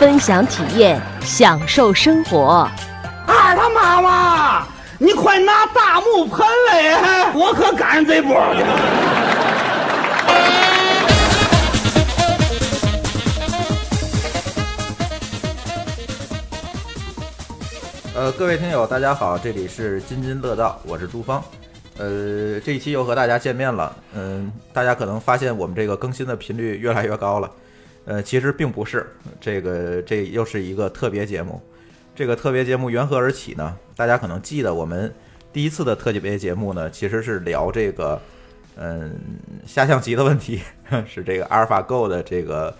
分享体验，享受生活。二他妈妈，你快拿大木盆来，我可赶上这波了。呃，各位听友，大家好，这里是津津乐道，我是朱芳。呃，这一期又和大家见面了。嗯，大家可能发现我们这个更新的频率越来越高了。呃，其实并不是，这个这又是一个特别节目。这个特别节目缘何而起呢？大家可能记得我们第一次的特别节目呢，其实是聊这个嗯下象棋的问题，是这个阿尔法 Go 的这个。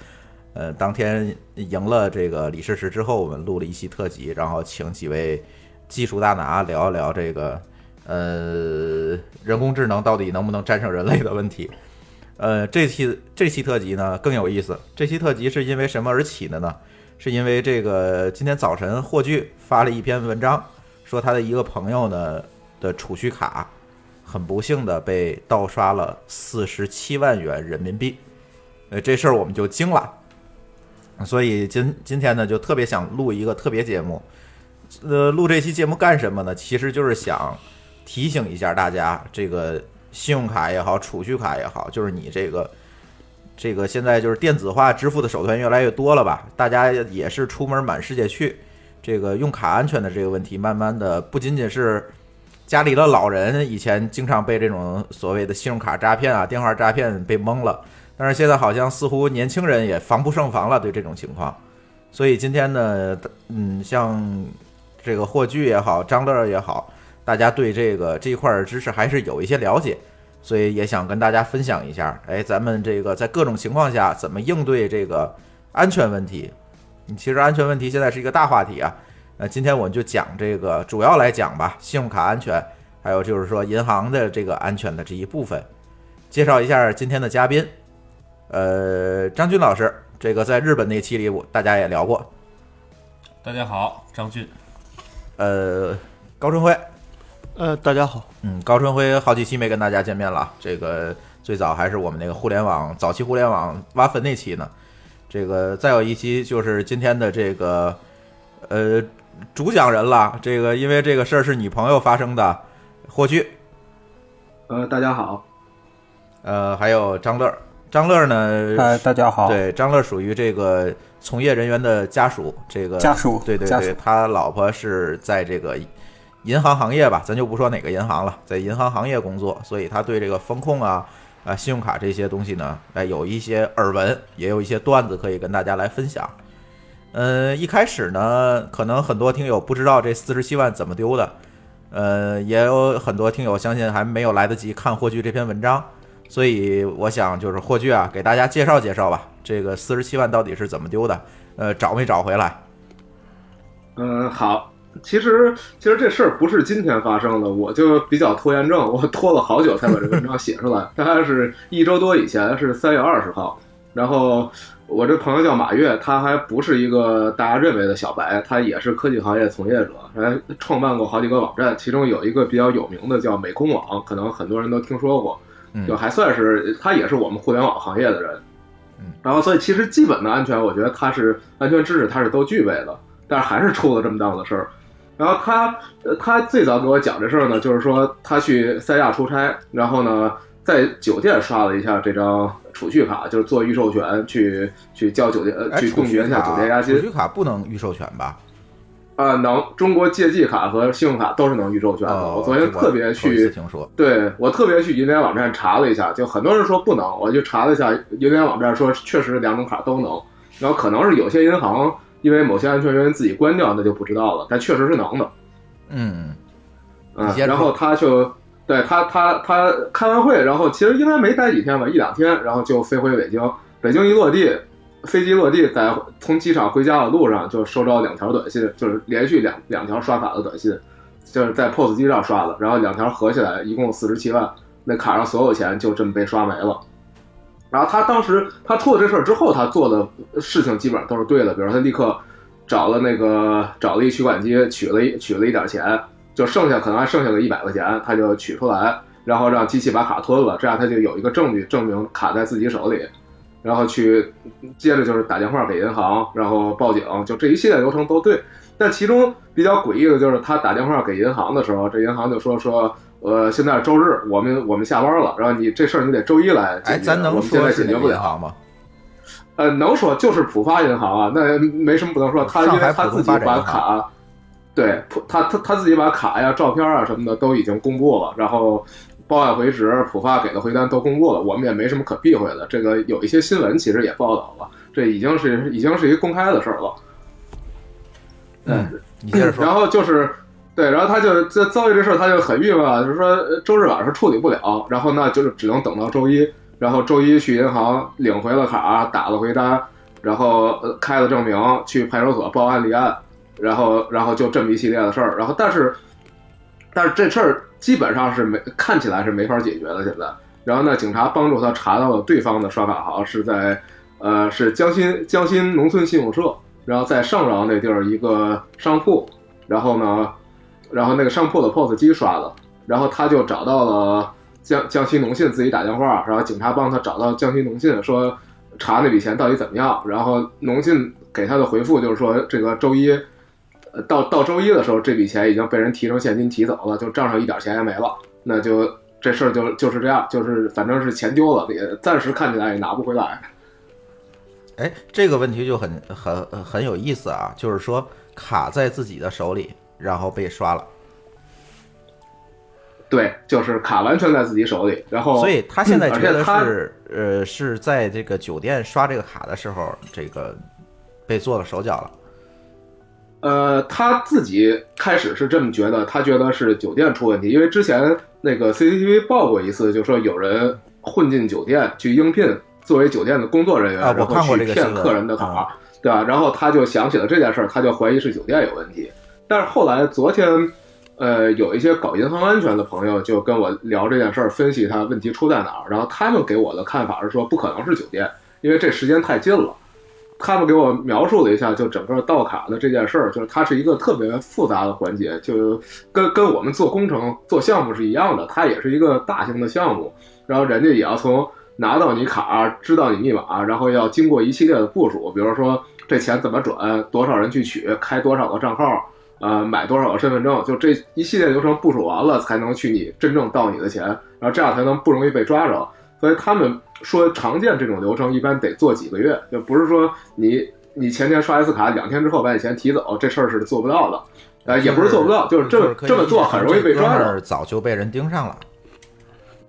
呃，当天赢了这个李世石之后，我们录了一期特辑，然后请几位技术大拿聊一聊这个呃人工智能到底能不能战胜人类的问题。呃，这期这期特辑呢更有意思。这期特辑是因为什么而起的呢？是因为这个今天早晨霍炬发了一篇文章，说他的一个朋友呢的储蓄卡很不幸的被盗刷了四十七万元人民币。呃，这事儿我们就惊了。所以今今天呢，就特别想录一个特别节目。呃，录这期节目干什么呢？其实就是想提醒一下大家，这个信用卡也好，储蓄卡也好，就是你这个这个现在就是电子化支付的手段越来越多了吧？大家也是出门满世界去，这个用卡安全的这个问题，慢慢的不仅仅是家里的老人以前经常被这种所谓的信用卡诈骗啊、电话诈骗被蒙了。但是现在好像似乎年轻人也防不胜防了，对这种情况，所以今天呢，嗯，像这个霍炬也好，张乐也好，大家对这个这一块知识还是有一些了解，所以也想跟大家分享一下，哎，咱们这个在各种情况下怎么应对这个安全问题？其实安全问题现在是一个大话题啊，那今天我们就讲这个，主要来讲吧，信用卡安全，还有就是说银行的这个安全的这一部分，介绍一下今天的嘉宾。呃，张军老师，这个在日本那期里，我大家也聊过。大家好，张俊。呃，高春辉。呃，大家好。嗯，高春辉好几期没跟大家见面了。这个最早还是我们那个互联网早期互联网挖坟那期呢。这个再有一期就是今天的这个呃主讲人了。这个因为这个事儿是你朋友发生的，霍炬。呃，大家好。呃，还有张乐。张乐呢？嗨，大家好。对，张乐属于这个从业人员的家属，这个家属，对对对，他老婆是在这个银行行业吧，咱就不说哪个银行了，在银行行业工作，所以他对这个风控啊、啊信用卡这些东西呢，哎，有一些耳闻，也有一些段子可以跟大家来分享。嗯，一开始呢，可能很多听友不知道这四十七万怎么丢的，呃，也有很多听友相信还没有来得及看霍炬这篇文章。所以我想就是霍炬啊，给大家介绍介绍吧，这个四十七万到底是怎么丢的？呃，找没找回来？嗯，好，其实其实这事儿不是今天发生的，我就比较拖延症，我拖了好久才把这文章写出来，大概是一周多以前，是三月二十号。然后我这朋友叫马跃，他还不是一个大家认为的小白，他也是科技行业从业者，还创办过好几个网站，其中有一个比较有名的叫美空网，可能很多人都听说过。就还算是他也是我们互联网行业的人，嗯，然后所以其实基本的安全，我觉得他是安全知识他是都具备的，但是还是出了这么档子事儿。然后他他最早给我讲这事儿呢，就是说他去三亚出差，然后呢在酒店刷了一下这张储蓄卡，就是做预授权去去交酒店呃去冻结一下酒店押金。储蓄卡不能预授权吧？啊，能！中国借记卡和信用卡都是能预授权的。我昨天特别去，对我特别去银联网站查了一下，就很多人说不能，我就查了一下银联网站，说确实两种卡都能。然后可能是有些银行因为某些安全原因自己关掉，那就不知道了。但确实是能的。嗯嗯。然后他就对他他他开完会，然后其实应该没待几天吧，一两天，然后就飞回北京。北京一落地，飞机落地，在从机场回家的路上就收到两条短信，就是连续两两条刷卡的短信，就是在 POS 机上刷的，然后两条合起来一共四十七万，那卡上所有钱就这么被刷没了。然后他当时他出了这事儿之后，他做的事情基本上都是对的，比如他立刻找了那个找了一取款机取了一取了一点钱，就剩下可能还剩下个一百块钱，他就取出来，然后让机器把卡吞了，这样他就有一个证据证明卡在自己手里。然后去，接着就是打电话给银行，然后报警，就这一系列流程都对。但其中比较诡异的就是他打电话给银行的时候，这银行就说说，呃，现在是周日，我们我们下班了，然后你这事儿你得周一来解决。哎，咱能说解决不了吗？呃，能说就是浦发银行啊，那没什么不能说。他因为他自己把卡，对，他他他自己把卡呀、照片啊什么的都已经公布了，然后。报案回执，浦发给的回单都公布了，我们也没什么可避讳的。这个有一些新闻其实也报道了，这已经是已经是一个公开的事儿了。嗯，你接着说。然后就是，对，然后他就这遭遇这事儿，他就很郁闷啊，就是说周日晚上处理不了，然后那就是只能等到周一，然后周一去银行领回了卡，打了回单，然后开了证明，去派出所报案立案，然后然后就这么一系列的事儿。然后但是，但是这事儿。基本上是没看起来是没法解决的现在，然后呢，警察帮助他查到了对方的刷卡行是在，呃，是江新江新农村信用社，然后在上饶那地儿一个商铺，然后呢，然后那个商铺的 POS 机刷的，然后他就找到了江江西农信自己打电话，然后警察帮他找到江西农信说查那笔钱到底怎么样，然后农信给他的回复就是说这个周一。呃，到到周一的时候，这笔钱已经被人提成现金提走了，就账上一点钱也没了。那就这事儿就就是这样，就是反正是钱丢了，也暂时看起来也拿不回来。哎，这个问题就很很很有意思啊，就是说卡在自己的手里，然后被刷了。对，就是卡完全在自己手里，然后所以他现在觉得是呃是在这个酒店刷这个卡的时候，这个被做了手脚了。呃，他自己开始是这么觉得，他觉得是酒店出问题，因为之前那个 CCTV 报过一次，就说有人混进酒店去应聘作为酒店的工作人员，然后去骗客人的卡，对吧？然后他就想起了这件事儿，他就怀疑是酒店有问题。但是后来昨天，呃，有一些搞银行安全的朋友就跟我聊这件事儿，分析他问题出在哪儿，然后他们给我的看法是说，不可能是酒店，因为这时间太近了。他们给我描述了一下，就整个盗卡的这件事儿，就是它是一个特别复杂的环节，就跟跟我们做工程、做项目是一样的，它也是一个大型的项目。然后人家也要从拿到你卡、知道你密码，然后要经过一系列的部署，比如说这钱怎么转，多少人去取，开多少个账号，呃，买多少个身份证，就这一系列流程部署完了，才能去你真正到你的钱，然后这样才能不容易被抓着。所以他们。说常见这种流程一般得做几个月，就不是说你你前天刷一次卡，两天之后把你钱提走，这事儿是做不到的。呃，也不是做不到，就是这么这么做很容易被抓着。早就被人盯上了。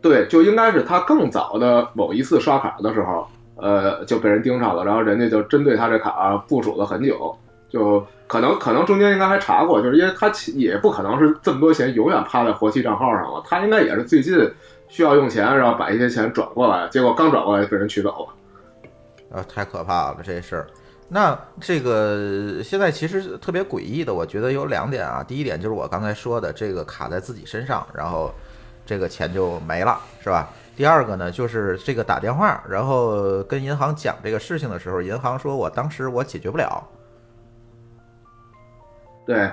对，就应该是他更早的某一次刷卡的时候，呃，就被人盯上了，然后人家就针对他这卡部署了很久，就可能可能中间应该还查过，就是因为他也不可能是这么多钱永远趴在活期账号上了，他应该也是最近。需要用钱，然后把一些钱转过来，结果刚转过来就被人取走了，啊，太可怕了这事儿。那这个现在其实特别诡异的，我觉得有两点啊。第一点就是我刚才说的，这个卡在自己身上，然后这个钱就没了，是吧？第二个呢，就是这个打电话，然后跟银行讲这个事情的时候，银行说我当时我解决不了。对。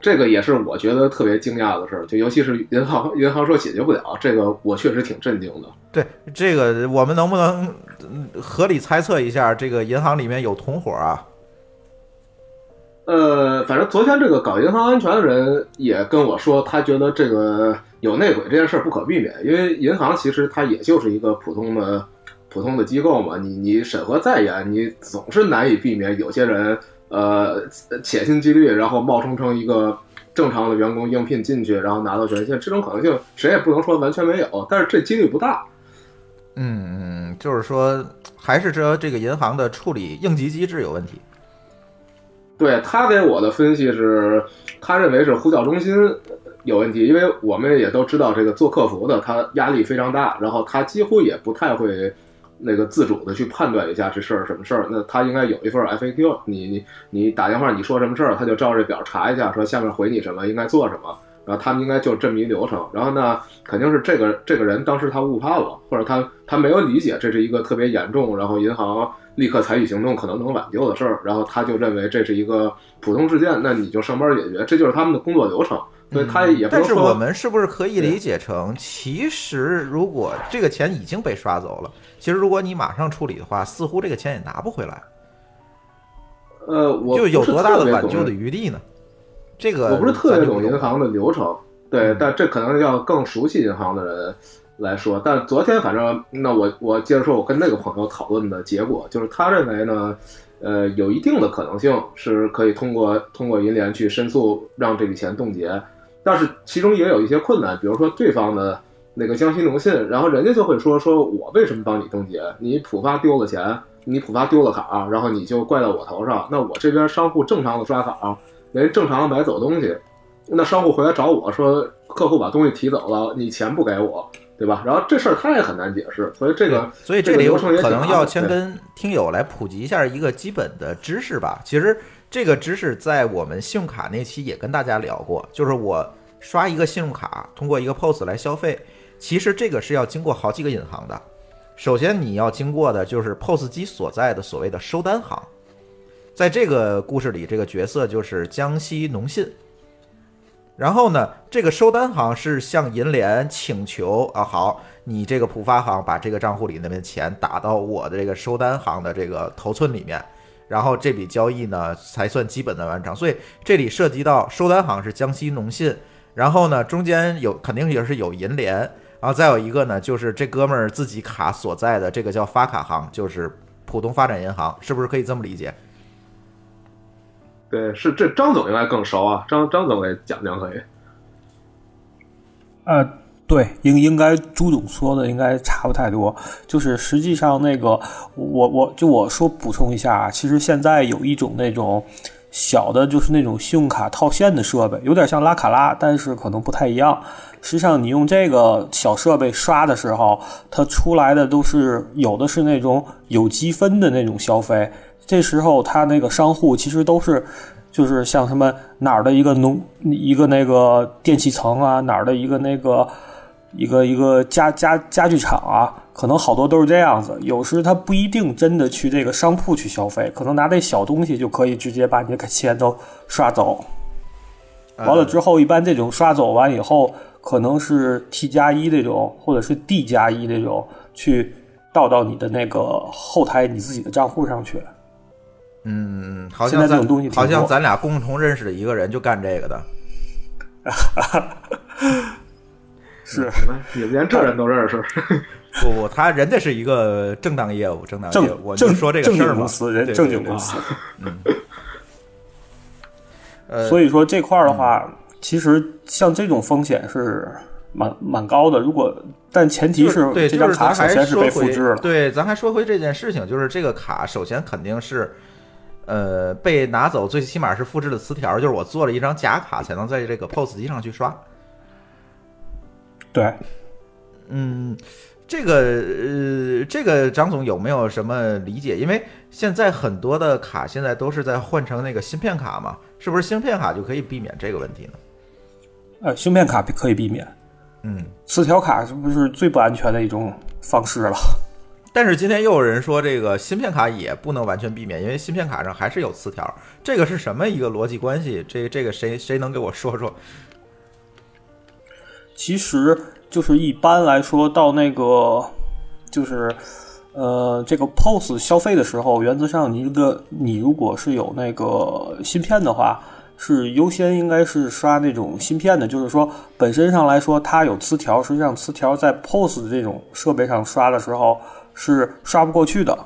这个也是我觉得特别惊讶的事儿，就尤其是银行，银行说解决不了，这个我确实挺震惊的。对，这个我们能不能合理猜测一下，这个银行里面有同伙啊？呃，反正昨天这个搞银行安全的人也跟我说，他觉得这个有内鬼这件事不可避免，因为银行其实它也就是一个普通的普通的机构嘛，你你审核再严，你总是难以避免有些人。呃，潜心积虑，然后冒充成一个正常的员工应聘进去，然后拿到权限，这种可能性谁也不能说完全没有，但是这几率不大。嗯嗯，就是说还是说这个银行的处理应急机制有问题。对他给我的分析是，他认为是呼叫中心有问题，因为我们也都知道这个做客服的他压力非常大，然后他几乎也不太会。那个自主的去判断一下这事儿什么事儿，那他应该有一份 FAQ，你你你打电话你说什么事儿，他就照这表查一下，说下面回你什么，应该做什么，然后他们应该就这么一流程。然后呢，肯定是这个这个人当时他误判了，或者他他没有理解这是一个特别严重，然后银行立刻采取行动可能能挽救的事儿，然后他就认为这是一个普通事件，那你就上班解决，这就是他们的工作流程。所以他也不但是我们是不是可以理解成，其实如果这个钱已经被刷走了，其实如果你马上处理的话，似乎这个钱也拿不回来。呃，我就有多大的挽救的余地呢？这个我不是特别懂银行的流程，对，但这可能要更熟悉银行的人来说。但昨天反正，那我我接着说，我跟那个朋友讨论的结果就是，他认为呢，呃，有一定的可能性是可以通过通过银联去申诉，让这笔钱冻结。但是其中也有一些困难，比如说对方的那个江西农信，然后人家就会说说我为什么帮你冻结？你浦发丢了钱，你浦发丢了卡，然后你就怪到我头上。那我这边商户正常的刷卡，人正常的买走东西，那商户回来找我说客户把东西提走了，你钱不给我，对吧？然后这事儿他也很难解释，所以这个所以这里流程也可能要先跟听友来普及一下一个基本的知识吧。其实。这个知识在我们信用卡那期也跟大家聊过，就是我刷一个信用卡，通过一个 POS 来消费，其实这个是要经过好几个银行的。首先你要经过的就是 POS 机所在的所谓的收单行，在这个故事里，这个角色就是江西农信。然后呢，这个收单行是向银联请求啊，好，你这个浦发行把这个账户里那边钱打到我的这个收单行的这个头寸里面。然后这笔交易呢才算基本的完成，所以这里涉及到收单行是江西农信，然后呢中间有肯定也是有银联，然后再有一个呢就是这哥们儿自己卡所在的这个叫发卡行，就是浦东发展银行，是不是可以这么理解？对，是这张总应该更熟啊，张张总给讲讲可以。呃。对，应应该朱总说的应该差不太多。就是实际上那个，我我就我说补充一下啊，其实现在有一种那种小的，就是那种信用卡套现的设备，有点像拉卡拉，但是可能不太一样。实际上你用这个小设备刷的时候，它出来的都是有的是那种有积分的那种消费。这时候他那个商户其实都是，就是像什么哪儿的一个农一个那个电器城啊，哪儿的一个那个。一个一个家家家具厂啊，可能好多都是这样子。有时他不一定真的去这个商铺去消费，可能拿这小东西就可以直接把你的钱都刷走。完了之后，一般这种刷走完以后，可能是 T 加一这种，或者是 D 加一这种，去倒到你的那个后台你自己的账户上去。嗯，好像这种东西，好像咱俩共同认识的一个人就干这个的。是，你们连这人都认识？不不，他人家是一个正当业务，正当业务，我就说这个事儿嘛。人正经公司，嗯。所以说这块儿的话，其实像这种风险是蛮蛮高的。如果但前提是，对，这张卡首先是被复制了。对，咱还说回这件事情，就是这个卡首先肯定是呃被拿走，最起码是复制的磁条，就是我做了一张假卡才能在这个 POS 机上去刷。对，嗯，这个呃，这个张总有没有什么理解？因为现在很多的卡现在都是在换成那个芯片卡嘛，是不是芯片卡就可以避免这个问题呢？呃，芯片卡可以避免，嗯，磁条卡是不是最不安全的一种方式了？但是今天又有人说这个芯片卡也不能完全避免，因为芯片卡上还是有磁条，这个是什么一个逻辑关系？这这个谁谁能给我说说？其实就是一般来说，到那个就是，呃，这个 POS 消费的时候，原则上你这个你如果是有那个芯片的话，是优先应该是刷那种芯片的。就是说，本身上来说它有磁条，实际上磁条在 POS 的这种设备上刷的时候是刷不过去的。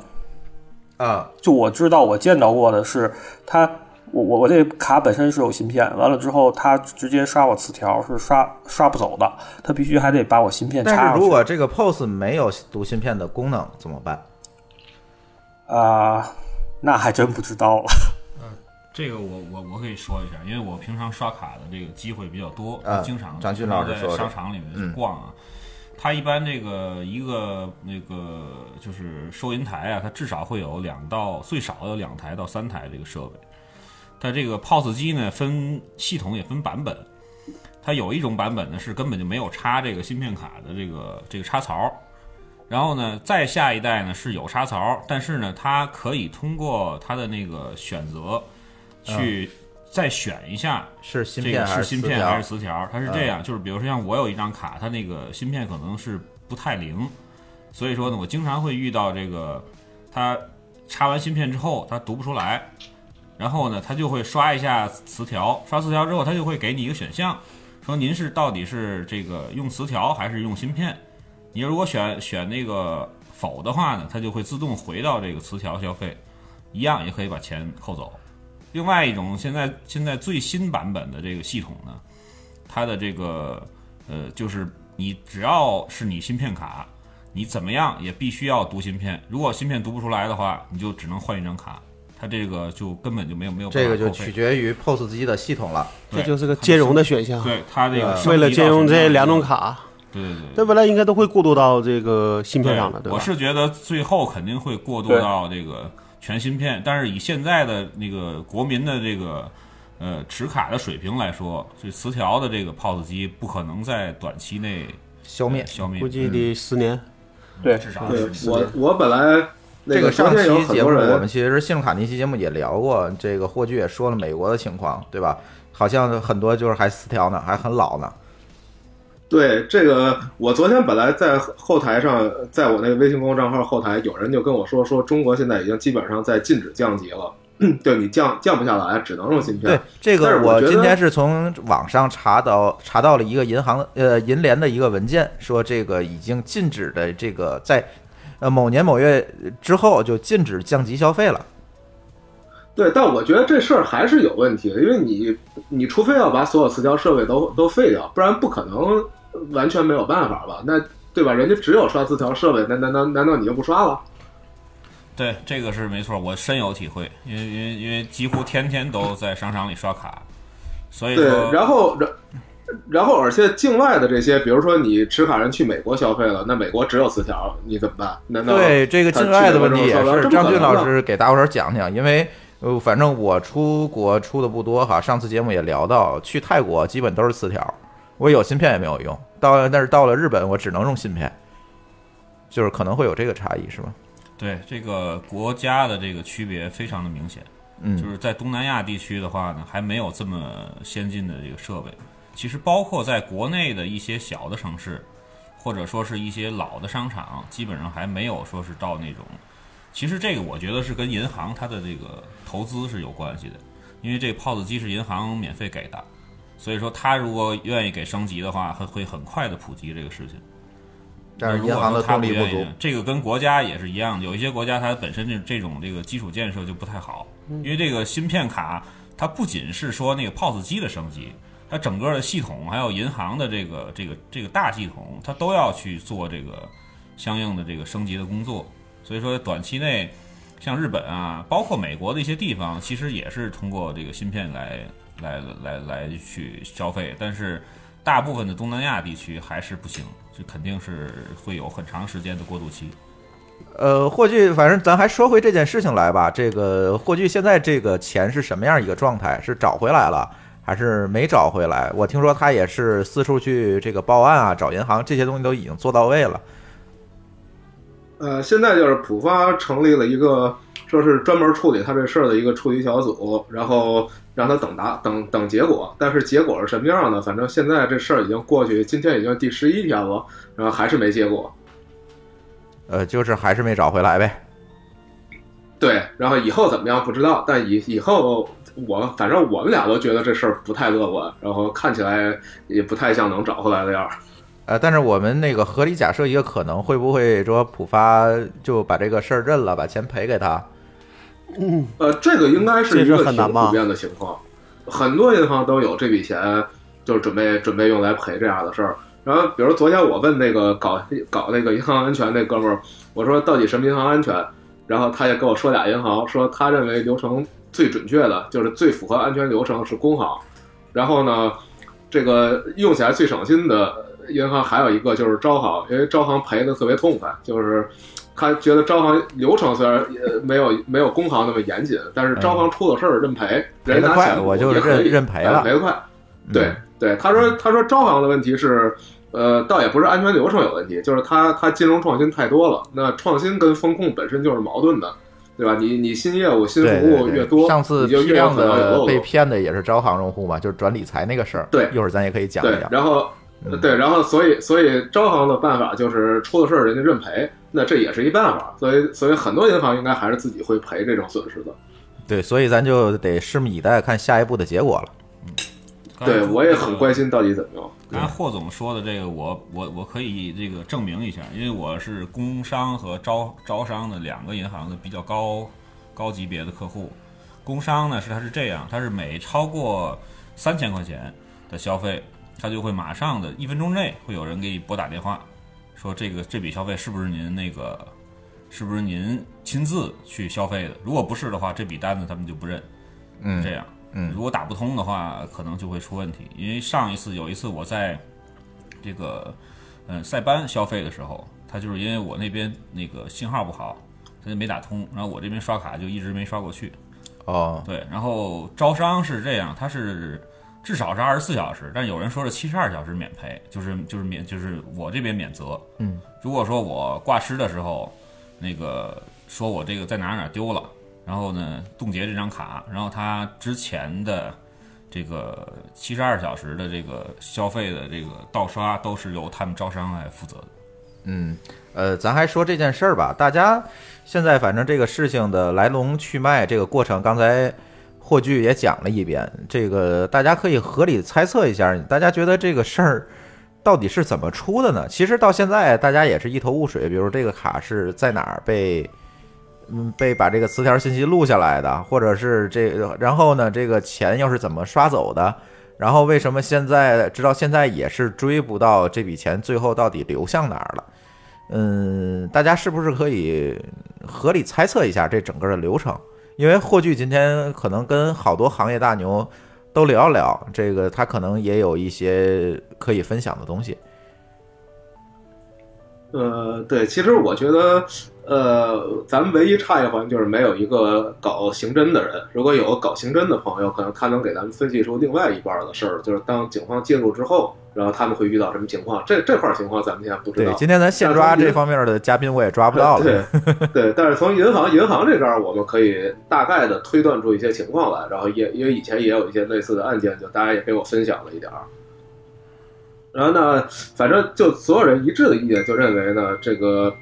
啊，就我知道我见到过的是它。我我我这卡本身是有芯片，完了之后他直接刷我磁条是刷刷不走的，他必须还得把我芯片插上。但是如果这个 POS 没有读芯片的功能怎么办？啊，那还真不知道了。嗯，这个我我我可以说一下，因为我平常刷卡的这个机会比较多，经常张军老师在商场里面去逛啊。它一般这个一个那个就是收银台啊，它至少会有两到最少有两台到三台这个设备。它这个 POS 机呢，分系统也分版本，它有一种版本呢是根本就没有插这个芯片卡的这个这个插槽，然后呢，再下一代呢是有插槽，但是呢，它可以通过它的那个选择去再选一下是芯片还是是芯片还是磁条？它是这样，就是比如说像我有一张卡，它那个芯片可能是不太灵，所以说呢，我经常会遇到这个，它插完芯片之后它读不出来，然后呢，它就会刷一下磁条，刷磁条之后，它就会给你一个选项，说您是到底是这个用磁条还是用芯片？你如果选选那个否的话呢，它就会自动回到这个磁条消费，一样也可以把钱扣走。另外一种，现在现在最新版本的这个系统呢，它的这个呃，就是你只要是你芯片卡，你怎么样也必须要读芯片。如果芯片读不出来的话，你就只能换一张卡，它这个就根本就没有没有办这个就取决于 POS 机的系统了。这就是个兼容的选项。对它这个为了兼容这两种卡，对对对这本来应该都会过渡到这个芯片上的？我是觉得最后肯定会过渡到这个全芯片，但是以现在的那个国民的这个呃持卡的水平来说，这磁条的这个 POS 机不可能在短期内消灭消灭估，计得十年。对，至少我我本来那这个上期节目，我们其实信用卡那期节目也聊过，这个霍炬也说了美国的情况，对吧？好像很多就是还四条呢，还很老呢。对这个，我昨天本来在后台上，在我那个微信公众账号后台，有人就跟我说，说中国现在已经基本上在禁止降级了，对你降降不下来，只能用芯片对片。这个，我今天是从网上查到查到了一个银行呃银联的一个文件，说这个已经禁止的这个在呃某年某月之后就禁止降级消费了。对，但我觉得这事儿还是有问题的，因为你你除非要把所有磁条设备都都废掉，不然不可能完全没有办法吧？那对吧？人家只有刷磁条设备，那难难难道你就不刷了？对，这个是没错，我深有体会，因为因为因为几乎天天都在商场里刷卡，所以对说，然后然然后而且境外的这些，比如说你持卡人去美国消费了，那美国只有磁条，你怎么办？难道对这个境外的问题也是张俊老师给大伙儿讲讲，因为呃反正我出国出的不多哈，上次节目也聊到，去泰国基本都是磁条，我有芯片也没有用，到但是到了日本我只能用芯片，就是可能会有这个差异是吧？对这个国家的这个区别非常的明显。嗯，就是在东南亚地区的话呢，还没有这么先进的这个设备。其实包括在国内的一些小的城市，或者说是一些老的商场，基本上还没有说是到那种。其实这个我觉得是跟银行它的这个投资是有关系的，因为这个 POS 机是银行免费给的，所以说它如果愿意给升级的话，会会很快的普及这个事情。但是银行的动力不足。这个跟国家也是一样的，有一些国家它本身这这种这个基础建设就不太好，因为这个芯片卡它不仅是说那个 POS 机的升级，它整个的系统还有银行的这个这个这个大系统，它都要去做这个相应的这个升级的工作。所以说短期内，像日本啊，包括美国的一些地方，其实也是通过这个芯片来来来来去消费，但是大部分的东南亚地区还是不行，这肯定是会有很长时间的过渡期。呃，霍炬，反正咱还说回这件事情来吧。这个霍炬现在这个钱是什么样一个状态？是找回来了，还是没找回来？我听说他也是四处去这个报案啊，找银行，这些东西都已经做到位了。呃，现在就是浦发成立了一个，说是专门处理他这事儿的一个处理小组，然后让他等答等等结果。但是结果是什么样的？反正现在这事儿已经过去，今天已经第十一天了，然后还是没结果。呃，就是还是没找回来呗。对，然后以后怎么样不知道，但以以后我反正我们俩都觉得这事儿不太乐观，然后看起来也不太像能找回来的样儿。呃，但是我们那个合理假设一个可能，会不会说浦发就把这个事儿认了，把钱赔给他？嗯呃，这个应该是一个很普遍的情况，很多银行都有这笔钱，就是准备准备用来赔这样的事儿。然后，比如昨天我问那个搞搞那个银行安全那哥们儿，我说到底什么银行安全？然后他也跟我说俩银行，说他认为流程最准确的，就是最符合安全流程是工行。然后呢，这个用起来最省心的银行还有一个就是招行，因为招行赔的特别痛快，就是他觉得招行流程虽然呃没有没有工行那么严谨，但是招行出了事儿认赔，赔得快人家拿钱我就认认赔了哎赔的快。对嗯对，他说他说招行的问题是。呃，倒也不是安全流程有问题，就是它它金融创新太多了。那创新跟风控本身就是矛盾的，对吧？你你新业务、新服务越多，上次批量。的被骗的也是招行用户嘛，就是转理财那个事儿。对一会儿咱也可以讲一，讲。然后嗯对，然后所以所以招行的办法就是出了事儿人家认赔，那这也是一办法。所以所以很多银行应该还是自己会赔这种损失的。对，所以咱就得拭目以待，看下一步的结果了。对我也很关心到底怎么样。刚才霍总说的这个，我我我可以这个证明一下，因为我是工商和招招商的两个银行的比较高高级别的客户。工商呢是它是这样，它是每超过三千块钱的消费，它就会马上的一分钟内会有人给你拨打电话，说这个这笔消费是不是您那个是不是您亲自去消费的？如果不是的话，这笔单子他们就不认。嗯，这样。嗯如果打不通的话，可能就会出问题。因为上一次有一次我在这个嗯塞班消费的时候，他就是因为我那边那个信号不好，他就没打通，然后我这边刷卡就一直没刷过去。哦，对，然后招商是这样，它是至少是二十四小时，但有人说是七十二小时免赔，就是就是免就是我这边免责。嗯，如果说我挂失的时候，那个说我这个在哪哪儿丢了，然后呢冻结这张卡，然后他之前的这个七十二小时的这个消费的这个盗刷都是由他们招商来负责的。嗯，呃，咱还说这件事儿吧，大家现在反正这个事情的来龙去脉，这个过程，刚才霍炬也讲了一遍，这个大家可以合理猜测一下，大家觉得这个事儿到底是怎么出的呢？其实到现在大家也是一头雾水，比如这个卡是在哪儿被。嗯，被把这个词条信息录下来的，或者是这，然后呢，这个钱又是怎么刷走的？然后为什么现在直到现在也是追不到这笔钱最后到底流向哪儿了？嗯，大家是不是可以合理猜测一下这整个的流程？因为霍炬今天可能跟好多行业大牛都聊一聊，这个他可能也有一些可以分享的东西。呃，对，其实我觉得，呃，咱们唯一差一环就是没有一个搞刑侦的人。如果有个搞刑侦的朋友，可能他能给咱们分析出另外一半的事儿，就是当警方介入之后，然后他们会遇到什么情况。这这块情况咱们现在不知对道，。今天咱现抓这方面的嘉宾我也抓不到了。对 对，但是从银行银行这边儿，我们可以大概的推断出一些情况来，然后也因为以前也有一些类似的案件，就大家也给我分享了一点儿。然后呢，反正就所有人一致的意见就认为呢，这个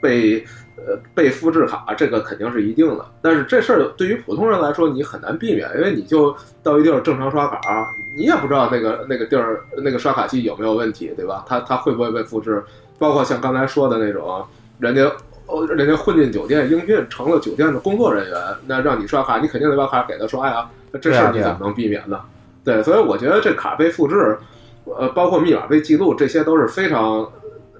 被呃被复制卡这个肯定是一定的，但是这事儿对于普通人来说你很难避免，因为你就到一地儿正常刷卡，你也不知道那个那个地儿那个刷卡机有没有问题，对吧？它它会不会被复制？包括像刚才说的那种，人家哦，人家混进酒店应聘成了酒店的工作人员，那让你刷卡，你肯定得把卡给他刷呀。那这事儿你怎么能避免呢？对，所以我觉得这卡被复制，呃，包括密码被记录，这些都是非常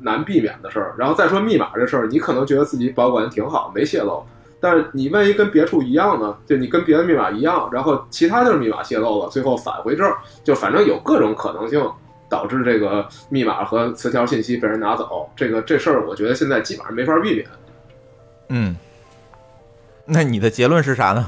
难避免的事儿。然后再说密码这事儿，你可能觉得自己保管挺好，没泄露，但是你万一跟别处一样呢？就你跟别的密码一样，然后其他地儿密码泄露了，最后返回这儿，就反正有各种可能性。导致这个密码和词条信息被人拿走，这个这事儿，我觉得现在基本上没法避免。嗯，那你的结论是啥呢？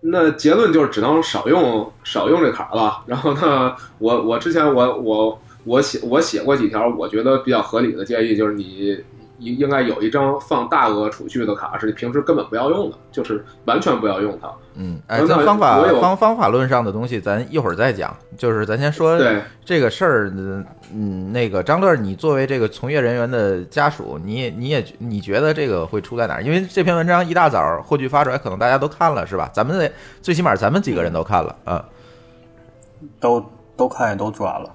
那结论就是只能少用少用这卡了。然后呢，我我之前我我我写我写过几条我觉得比较合理的建议，就是你应应该有一张放大额储蓄的卡，是你平时根本不要用的，就是完全不要用它。嗯，哎，咱方法方方法论上的东西，咱一会儿再讲。就是咱先说对这个事儿，嗯嗯，那个张乐，你作为这个从业人员的家属，你也你也你觉得这个会出在哪儿？因为这篇文章一大早霍炬发出来，可能大家都看了，是吧？咱们得最起码咱们几个人都看了啊。都都看也都转了。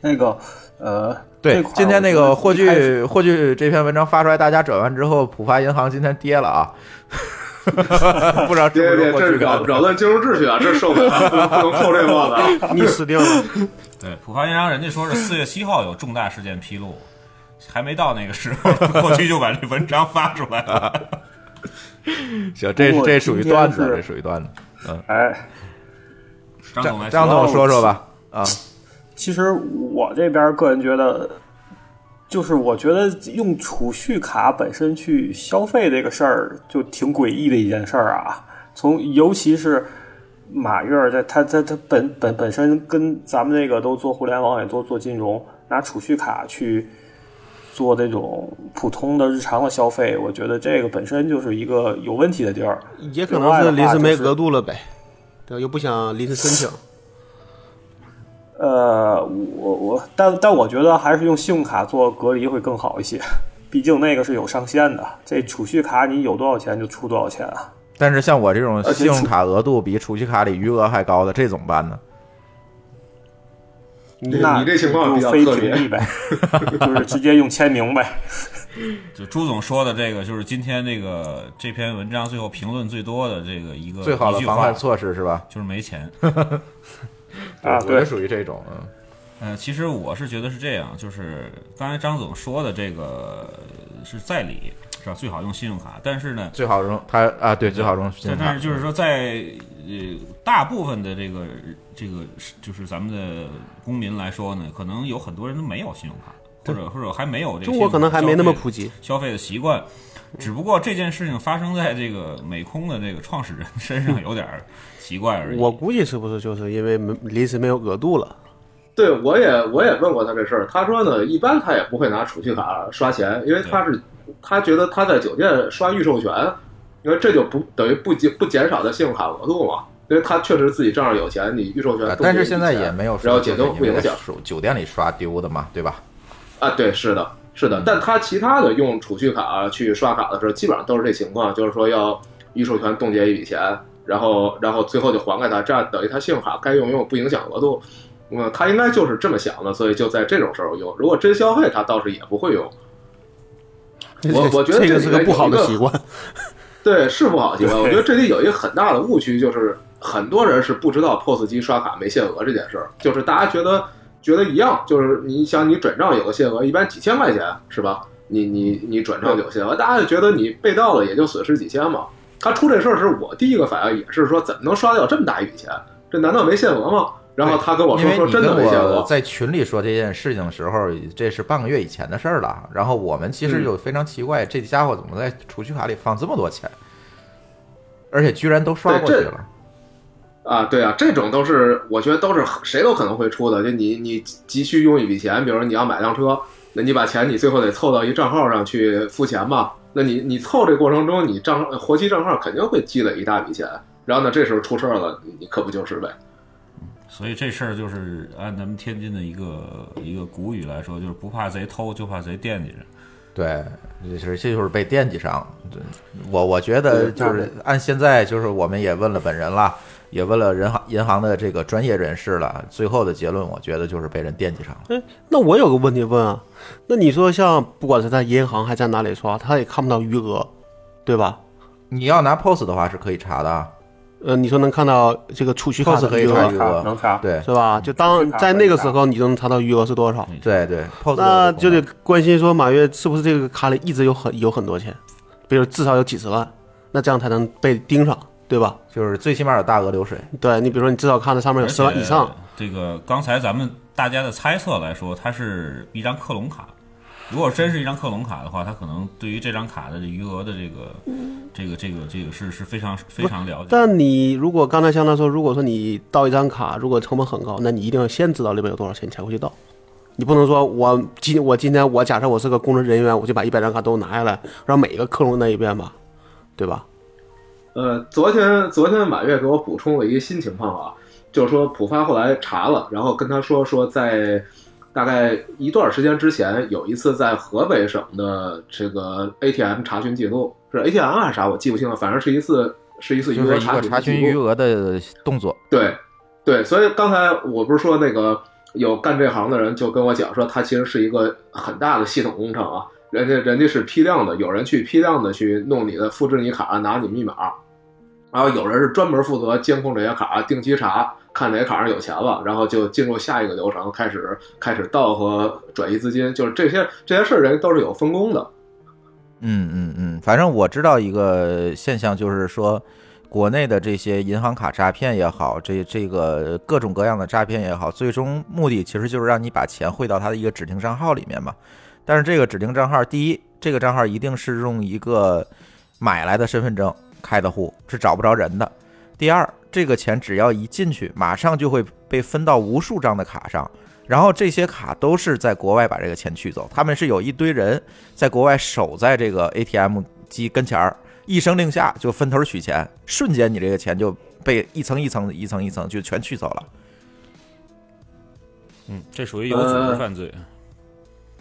那个呃，对今天那个霍炬霍炬这篇文章发出来，大家转完之后，浦发银行今天跌了啊，不知道是不别别，是霍炬这是扰。扰乱金融秩序啊，这受不了，不能不能扣这帽子啊。你死定了。对，浦发银行人家说是四月七号有重大事件披露，还没到那个时候，霍炬就把这文章发出来了。行，这这属于段子，这属于段子。嗯哎，张总来张总说说吧。啊，其实我这边个人觉得，就是我觉得用储蓄卡本身去消费这个事儿，就挺诡异的一件事儿啊。从尤其是马月在，他他他他本本本身跟咱们这个都做互联网也做做金融，拿储蓄卡去做这种普通的日常的消费，我觉得这个本身就是一个有问题的地儿。也可能是临时没额度了呗，对？又不想临时申请。呃，我我，但但我觉得还是用信用卡做隔离会更好一些，毕竟那个是有上限的。这储蓄卡你有多少钱就出多少钱啊。但是像我这种信用卡额度比储蓄卡里余额还高的，这怎么办呢？你你这情况比较非特别 就是直接用签名呗。就朱总说的这个，就是今天这个这篇文章最后评论最多的这个一个最好的防范措施是吧？就是没钱。啊我也对属于这种，嗯。呃，其实我是觉得是这样，就是刚才张总说的这个是在理，是吧？最好用信用卡，但是呢，最好用他啊，对，最好用信但用卡。但是就是说在，呃大部分的这个这个就是咱们的公民来说呢，可能有很多人都没有信用卡，或者或者还没有这个中国可能还没那么普及及。消费的习惯。只不过这件事情发生在这个美空的这个创始人身上有点儿奇怪而已。我估计是不是就是因为没临时没有额度了？对，我也我也问过他这事儿，他说呢，一般他也不会拿储蓄卡刷钱，因为他是他觉得他在酒店刷预授权，因为这就不等于不减不减少的信用卡额度嘛，因为他确实自己账上有钱，你预授权但是现在也没有说然后解冻不影响手酒店里刷丢的嘛，对吧？啊，对，是的，是的，但他其他的用储蓄卡去刷卡的时候，基本上都是这情况，就是说要预授权冻结一笔钱，然后然后最后就还给他，这样等于他信用卡该用用，不影响额度。嗯，他应该就是这么想的，所以就在这种时候用。如果真消费，他倒是也不会用。我我觉得这是个不好的习惯。对，是不好习惯。我觉得这里有一个很大的误区，就是很多人是不知道 POS 机刷卡没限额这件事儿，就是大家觉得觉得一样，就是你想你转账有个限额，一般几千块钱是吧？你你你转账有限额，大家就觉得你被盗了也就损失几千嘛。他出这事儿时，我第一个反应也是说，怎么能刷掉这么大一笔钱？这难道没限额吗？然后他跟我说说真的没限额，在群里说这件事情的时候，这是半个月以前的事儿了。然后我们其实嗯就非常奇怪，这家伙怎么在储蓄卡里放这么多钱，而且居然都刷过去了。啊，对啊，这种都是我觉得都是谁都可能会出的。就你你急需用一笔钱，比如说你要买辆车，那你把钱你最后得凑到一账号上去付钱嘛。那你你凑这过程中，你账活期账号肯定会积累一大笔钱。然后呢，这时候出事儿了，你你可不就是呗？所以这事儿就是按咱们天津的一个一个古语来说，就是不怕贼偷，就怕贼惦记着。对，就是这就是被惦记上。对我我觉得就是按现在就是我们也问了本人了，也问了人行银行的这个专业人士了，最后的结论我觉得就是被人惦记上了。哎，那我有个问题问啊，那你说像不管是在银行还在哪里刷，他也看不到余额，对吧？你要拿 POS 的话是可以查的啊呃，你说能看到这个储蓄卡，POS 可以的余额查余额，能查对是吧？就当在那个时候，你就能查到余额是多少。对对，POS 那就得得关心说马月是不是这个卡里一直有很有很多钱，比如至少有几十万，那这样才能被盯上，对吧？就是最起码有大额流水。对你比如说你至少看到上面有十万以上，这个刚才咱们大家的猜测来说，它是一张克隆卡。如果真是一张克隆卡的话，它可能对于这张卡的余额的这个、这个、这个、这个是是非常非常了解。但你如果刚才像他说，如果说你盗一张卡，如果成本很高，那你一定要先知道里面有多少钱，你才会去盗。你不能说我今我今天我假设我是个工作人员，我就把一百张卡都拿下来，让每一个克隆那一遍吧，对吧？呃，昨天昨天马月给我补充了一个新情况啊，就是说浦发后来查了，然后跟他说说在大概一段时间之前有一次在河北省的这个 ATM 查询记录是 ATM 还是啥，我记不清了，反正是一次是一次余额查询余额的动作。对，对，所以刚才我不是说那个有干这行的人就跟我讲说，它其实是一个很大的系统工程啊，人家人家是批量的，有人去批量的去弄你的复制你卡，拿你密码，然后有人是专门负责监控这些卡，定期查看哪个卡上有钱了，然后就进入下一个流程，开始开始盗和转移资金，就是这些这些事儿人都是有分工的。嗯嗯嗯，反正我知道一个现象，就是说国内的这些银行卡诈骗也好，这这个各种各样的诈骗也好，最终目的其实就是让你把钱汇到他的一个指定账号里面嘛。但是这个指定账号，第一，这个账号一定是用一个买来的身份证开的户，是找不着人的；第二，这个钱只要一进去，马上就会被分到无数张的卡上，然后这些卡都是在国外把这个钱取走，他们是有一堆人在国外守在这个 ATM 机跟前儿。一声令下就分头取钱，瞬间你这个钱就被一层一层、一层一层就全取走了。嗯，这属于有组织犯罪。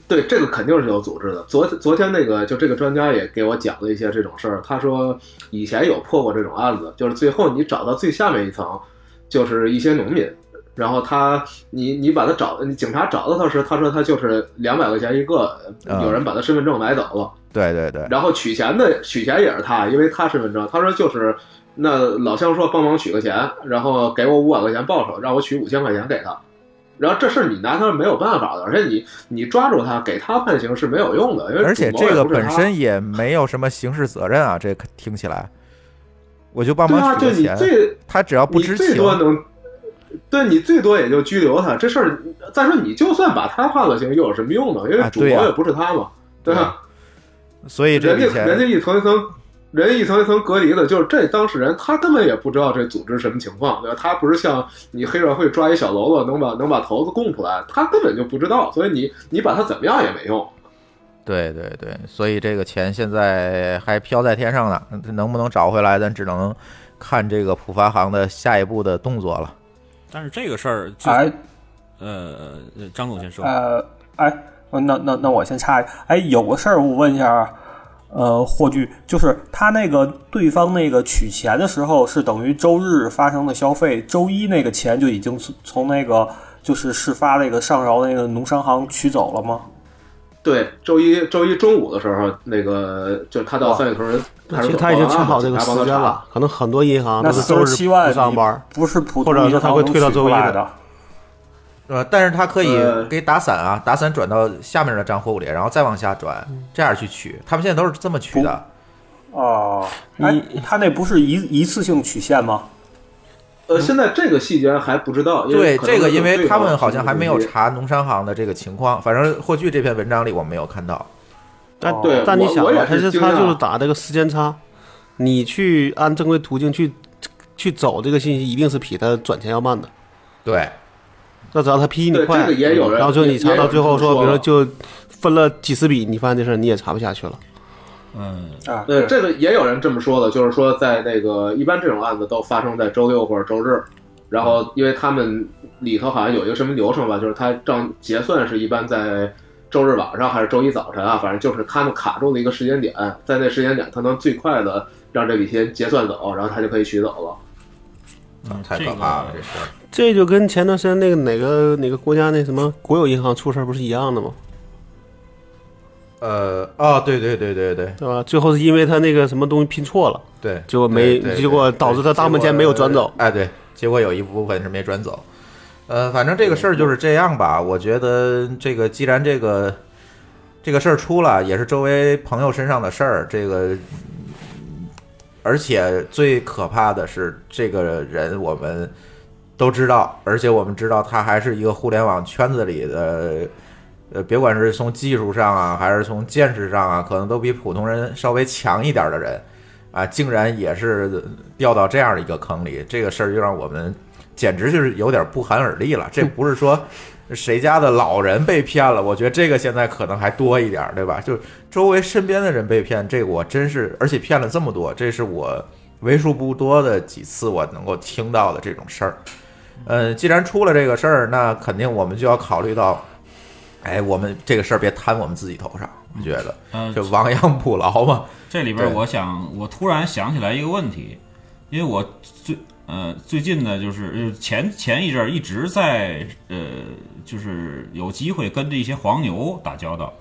对，这个肯定是有组织的。昨昨天那个就这个专家也给我讲了一些这种事儿。他说以前有破过这种案子，就是最后你找到最下面一层，就是一些农民，然后他你你把他找，警察找到他时，他说他就是两百块钱一个，有人把他身份证买走了。对对对，然后取钱的取钱也是他，因为他身份证。他说就是那老乡说帮忙取个钱，然后给我五百块钱报酬，让我取五千块钱给他。然后这事你拿他是没有办法的，而且你你抓住他给他判刑是没有用的，因为而且这个本身也没有什么刑事责任啊，这听起来，我就帮忙取个钱，他只要不知情，能对你最多也就拘留他。这事儿再说你就算把他判了刑，又有什么用呢？因为主谋也不是他嘛，对吧？所以人家人家一层一层，人一层一层隔离的，就是这当事人他根本也不知道这组织什么情况，对吧？他不是像你黑社会抓一小喽啰能把能把头子供出来，他根本就不知道，所以你你把他怎么样也没用。对对对，所以这个钱现在还飘在天上呢，能不能找回来，咱只能看这个浦发行的下一步的动作了。但是这个事儿，哎，呃，张总先说，呃，哎。那那那我先插，哎，有个事儿我问一下，呃，霍炬，就是他那个对方那个取钱的时候是等于周日发生的消费，周一那个钱就已经从从那个就是事发那个上饶那个农商行取走了吗？对，周一周一中午的时候，那个就他到三里屯，其实他已经查好这个时间了，可能很多银行那是周日不上班，不是普通或者他会推到周一的。呃，但是他可以给打散啊，打散转到下面的账户里，然后再往下转，这样去取。他们现在都是这么取的。哦，哎，他那不是一一次性取现吗？呃，现在这个细节还不知道。对，这个因为他们好像还没有查农商行的这个情况，反正霍炬这篇文章里我没有看到。但对，但你想啊，他是他就是打这个时间差，你去按正规途径去去走这个信息，一定是比他转钱要慢的。对。那只要他批你快，然后就你查到最后说，比如说就分了几十笔，你发现这事儿你也查不下去了。嗯啊，对，这个也有人这么说的，就是说在那个一般这种案子都发生在周六或者周日，然后因为他们里头好像有一个什么流程吧，就是他账结算是一般在周日晚上还是周一早晨啊，反正就是他们卡住了一个时间点，在那时间点他能最快的让这笔钱结算走，然后他就可以取走了。嗯，太可怕了，这事儿。这就跟前段时间那个哪个哪个国家那什么国有银行出事儿不是一样的吗？呃，哦，对对对对对，对吧？最后是因为他那个什么东西拼错了，对，结果没，结果导致他大部分钱没有转走。哎，对，结果有一部分是没转走。呃，反正这个事儿就是这样吧。我觉得这个既然这个这个事儿出了，也是周围朋友身上的事儿，这个。而且最可怕的是，这个人我们都知道，而且我们知道他还是一个互联网圈子里的，呃，别管是从技术上啊，还是从见识上啊，可能都比普通人稍微强一点的人，啊，竟然也是掉到这样的一个坑里，这个事儿就让我们简直就是有点不寒而栗了。这 不是说。谁家的老人被骗了？我觉得这个现在可能还多一点，对吧？就周围身边的人被骗，这个我真是，而且骗了这么多，这是我为数不多的几次我能够听到的这种事儿。嗯，既然出了这个事儿，那肯定我们就要考虑到，哎，我们这个事儿别摊我们自己头上，我觉得，嗯，就亡羊补牢嘛。这里边我想，我突然想起来一个问题，因为我最。呃，最近呢，就是前前一阵儿一直在呃，就是有机会跟着一些黄牛打交道。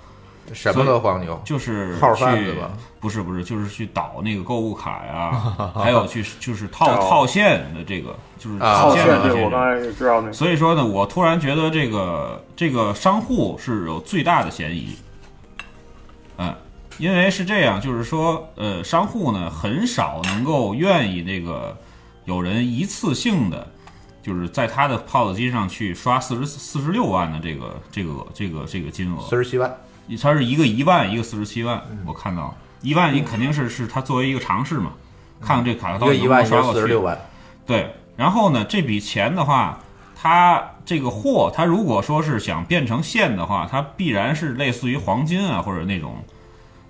什么的黄牛？就是号贩子吧？不是不是，就是去倒那个购物卡呀，还有去就是套套现的这个，就是套现的这些。我刚才也知道那。所以说呢，我突然觉得这个这个商户是有最大的嫌疑。嗯，因为是这样，就是说，呃，商户呢很少能够愿意那个有人一次性的，就是在他的 POS 机上去刷四十四十六万的这个这个这个这个金额，四十七万，他是一个一万，一个四十七万，我看到。一万，你肯定是是他作为一个尝试嘛，看看这卡到底能不能刷过去。四十六万，对，然后呢，这笔钱的话，他这个货，他如果说是想变成现的话，它必然是类似于黄金啊，或者那种，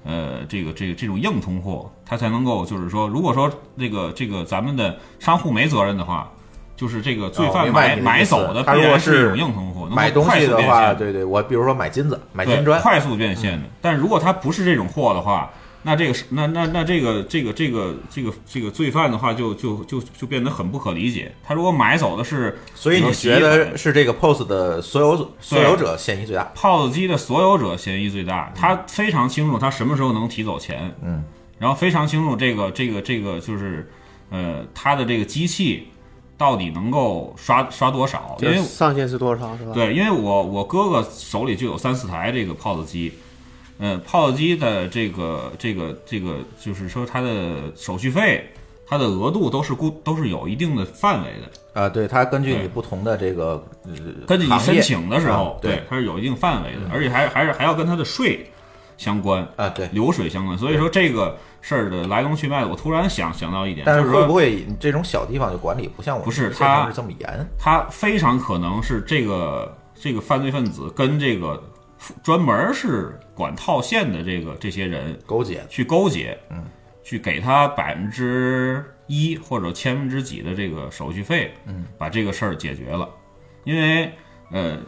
呃，这个这个这种硬通货，它才能够就是说，如果说这个这个咱们的商户没责任的话，就是这个罪哦犯买、买走的它如果必然是一种硬通货，能买东西的话，对对，我比如说买金子，买金砖，快速变现的。但如果它不是这种货的话，那这个是那那那这个这个这个这个这个罪犯的话就，就就就变得很不可理解。他如果买走的是，所以你觉得是这个 POS 的所有所有者嫌疑最大？POS 机的所有者嫌疑最大，他非常清楚他什么时候能提走钱，嗯，然后非常清楚这个这个这个就是，呃，他的这个机器到底能够刷刷多少，因为上限是多少是吧？，对，因为我我哥哥手里就有三四台这个 POS 机，呃，POS 机的这个这个这个就是说它的手续费，它的额度都是固都是有一定的范围的，啊，对，它根据你不同的这个呃根据你申请的时候啊，对它是有一定范围的，而且还还是还要跟它的税相关，啊，对。流水相关。所以说这个事儿的来龙去脉，我突然想想到一点，但是就是说会不会这种小地方就管理不像我们不是县城它是这么严？他非常可能是这个这个犯罪分子跟这个专门是管套现的这个这些人勾结。去勾结，嗯，去给他百分之一或者千分之几的这个手续费，嗯，把这个事儿解决了。因为呃，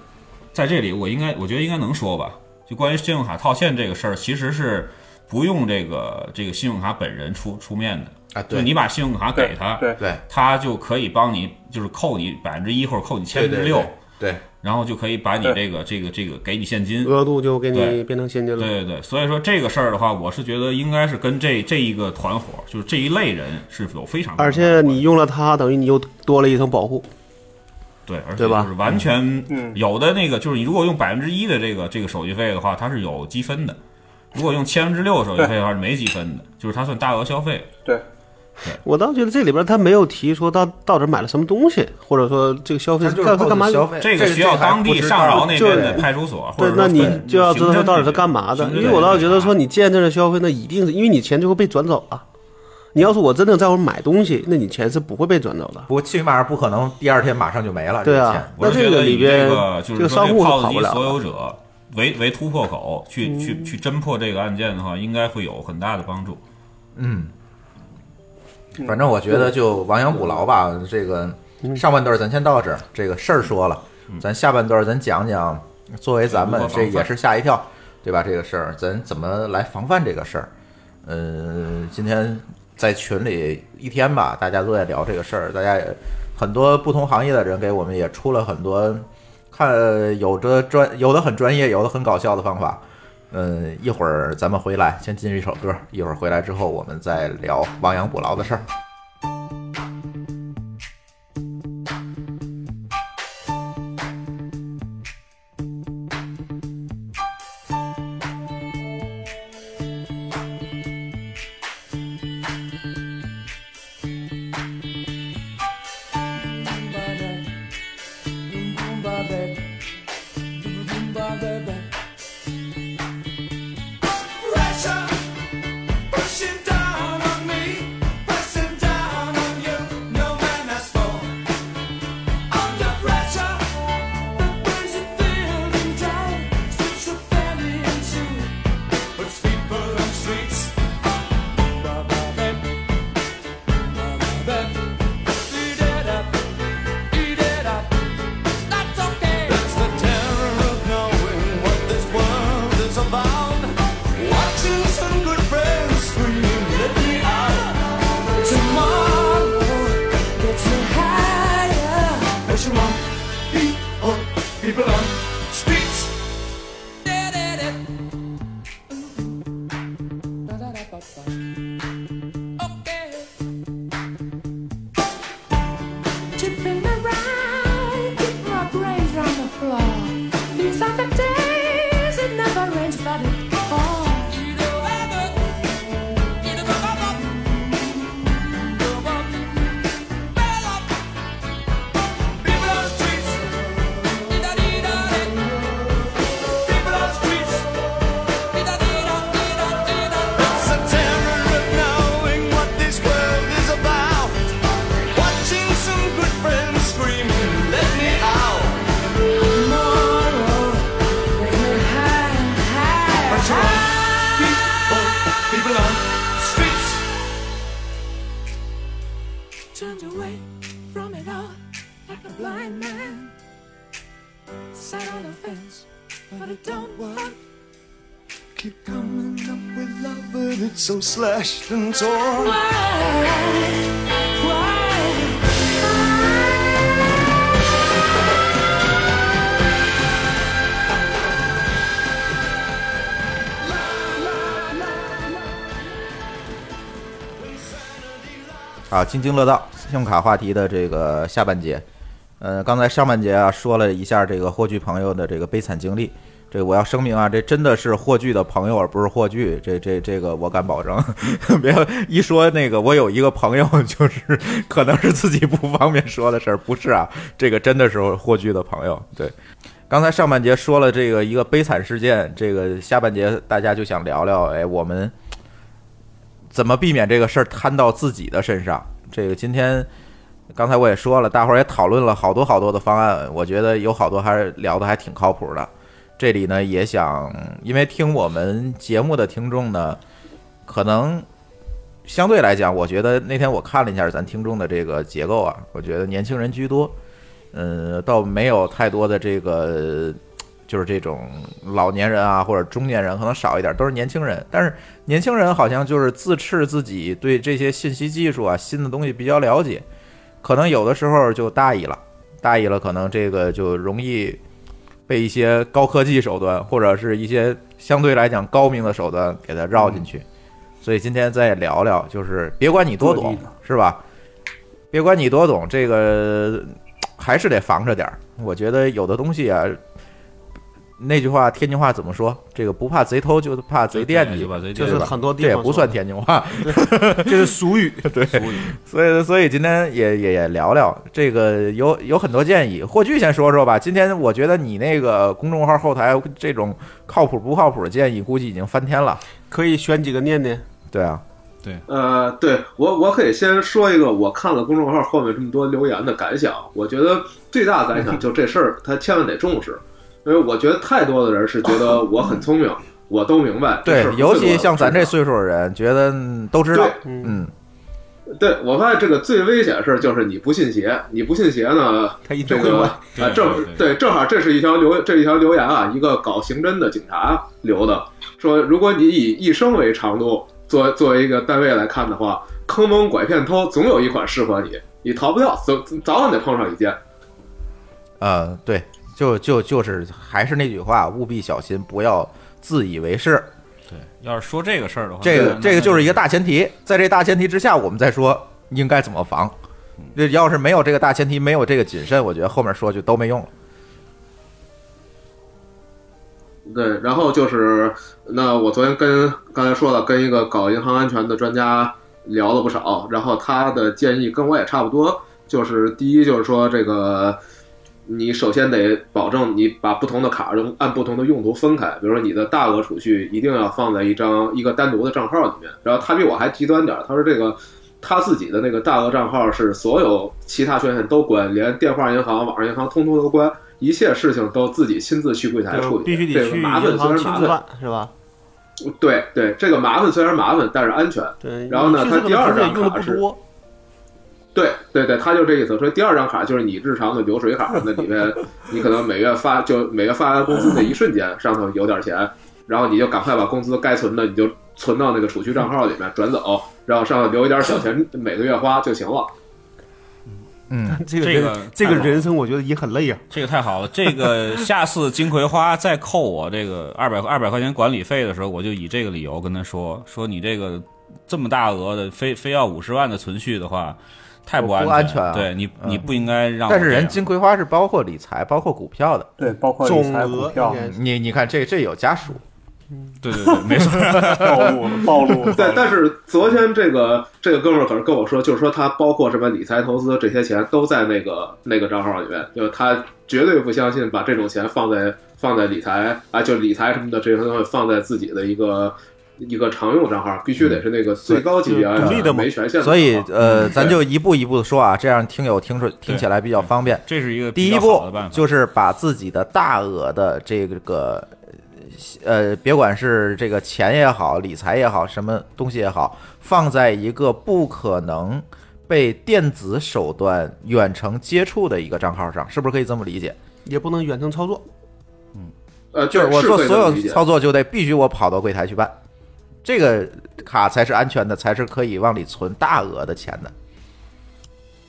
在这里我应该我觉得应该能说吧，就关于信用卡套现这个事儿，其实是不用这个这个信用卡本人出出面的，啊，对。就你把信用卡给他，对对他就可以帮你，就是扣你百分之一或者扣你千分之六，对，然后就可以把你这个这个这个给你现金。额度就给你变成现金了。对对对，所以说这个事儿的话，我是觉得应该是跟这这一个团伙，就是这一类人是有非常而且你用了它，等于你又多了一层保护。对，而且就是完全嗯。有的那个，就是你如果用百分之一的这个这个手续费的话，它是有积分的；如果用千分之六的手续费的话是没积分的，就是它算大额消费。对，我倒觉得这里边他没有提说到到底买了什么东西，或者说这个消费干干嘛消费，这个需要当地上饶那边的派出所，或者，那你就要知道他到底是干嘛的，因为我倒觉得说你见证了消费，那一定是因为你钱最后被转走了。你要是我真的在我买东西，那你钱是不会被转走的。不过起码不可能第二天马上就没了。对啊那这个里边这个商户是 POS 跑不了的机所有者为为突破口，去去去侦破这个案件的话，应该会有很大的帮助。嗯，反正我觉得就亡羊补牢吧。这个嗯上半段咱先到这儿，这个事儿说了，咱下半段咱讲讲，作为咱们这也是吓一跳，对吧？这个事儿咱怎么来防范这个事儿？呃，今天在群里一天吧，大家都在聊这个事儿，大家也很多不同行业的人给我们也出了很多，看有的专有的很专业，有的很搞笑的方法。嗯，一会儿咱们回来，先进一首歌，一会儿回来之后我们再聊亡羊补牢的事儿。津津乐道信用卡话题的这个下半节，呃，刚才上半节啊说了一下这个霍炬朋友的这个悲惨经历，这我要声明啊，这真的是霍炬的朋友，而不是霍炬，这这这个我敢保证。别一说那个我有一个朋友，就是可能是自己不方便说的事儿，不是啊，这个真的是霍炬的朋友。对，刚才上半节说了这个一个悲惨事件，这个下半节大家就想聊聊，哎，我们。怎么避免这个事儿摊到自己的身上？这个今天刚才我也说了，大伙儿也讨论了好多好多的方案，我觉得有好多还是聊的还挺靠谱的。这里呢也想，因为听我们节目的听众呢，可能相对来讲，我觉得那天我看了一下咱听众的这个结构啊，我觉得年轻人居多，嗯，倒没有太多的这个。就是这种老年人啊，或者中年人可能少一点，都是年轻人。但是年轻人好像就是自斥自己对这些信息技术啊、新的东西比较了解，可能有的时候就大意了，大意了，可能这个就容易被一些高科技手段或者是一些相对来讲高明的手段给它绕进去。所以今天再聊聊，就是别管你多懂，是吧？别管你多懂，这个还是得防着点儿。我觉得有的东西啊。那句话天津话怎么说？这个不怕贼偷，就怕贼惦记，就是很多地方这也不算天津话，这 是俗语。对，所以所以今天也也也聊聊这个，有有很多建议。霍炬先说说吧。今天我觉得你那个公众号后台这种靠谱不靠谱的建议，估计已经翻天了。可以选几个念念。对啊，对，呃，对我我可以先说一个，我看了公众号后面这么多留言的感想。我觉得最大的感想 就这事儿，他千万得重视。因为我觉得太多的人是觉得我很聪明，我都明白。对，尤其像咱这岁数的人，觉得都知道。嗯，对，我发现这个最危险的事就是你不信邪，你不信邪呢，这个啊正对，正好这是一条留这一条留言啊，一个搞刑侦的警察留的，说如果你以一生为长度作作为一个单位来看的话，坑蒙拐骗偷总有一款适合你，你逃不掉，早早晚得碰上一件。呃，对。就就就是还是那句话，务必小心，不要自以为是。对，要是说这个事儿的话，这个这个就是一个大前提，在这大前提之下，我们再说应该怎么防。这要是没有这个大前提，没有这个谨慎，我觉得后面说就都没用了。对，然后就是那我昨天跟刚才说了，跟一个搞银行安全的专家聊了不少，然后他的建议跟我也差不多，就是第一就是说这个。你首先得保证你把不同的卡用按不同的用途分开，比如说你的大额储蓄一定要放在一张一个单独的账号里面。然后他比我还极端点，他说这个他自己的那个大额账号是所有其他权限都关，连电话银行、网上银行通通都关，一切事情都自己亲自去柜台处理。必须得去这个麻烦虽然麻烦是吧？对对，这个麻烦虽然麻烦，但是安全。对。然后呢，他第二张卡是。多对对对，他就这意思。说第二张卡就是你日常的流水卡，那里面你可能每月发就每月发完工资的一瞬间，上头有点钱，然后你就赶快把工资该存的你就存到那个储蓄账号里面转走，然后上头留一点小钱，每个月花就行了。嗯，这个这个这个人生我觉得也很累啊。这个太好了，这个 下次金葵花再扣我这个二百二百块钱管理费的时候，我就以这个理由跟他说说你这个这么大额的非非要五十万的存续的话。太不安不安全了对你，你不应该让。但是人金葵花是包括理财、包括股票的，对，包括理财、股票。你你看这这有家属，对对对，没错，暴露了，暴露了。对，但是昨天这个这个哥们儿可是跟我说，就是说他包括什么理财投资这些钱都在那个那个账号里面，就是他绝对不相信把这种钱放在放在理财啊，就理财什么的这些东西放在自己的一个。一个常用账号必须得是那个最高级别的没权限，所以呃，咱就一步一步的说啊，这样听友听出听起来比较方便。这是一个第一步，就是把自己的大额的这个呃，别管是这个钱也好，理财也好，什么东西也好，放在一个不可能被电子手段远程接触的一个账号上，是不是可以这么理解？也不能远程操作。嗯呃，就是我做所有操作就得必须我跑到柜台去办，这个卡才是安全的，才是可以往里存大额的钱的。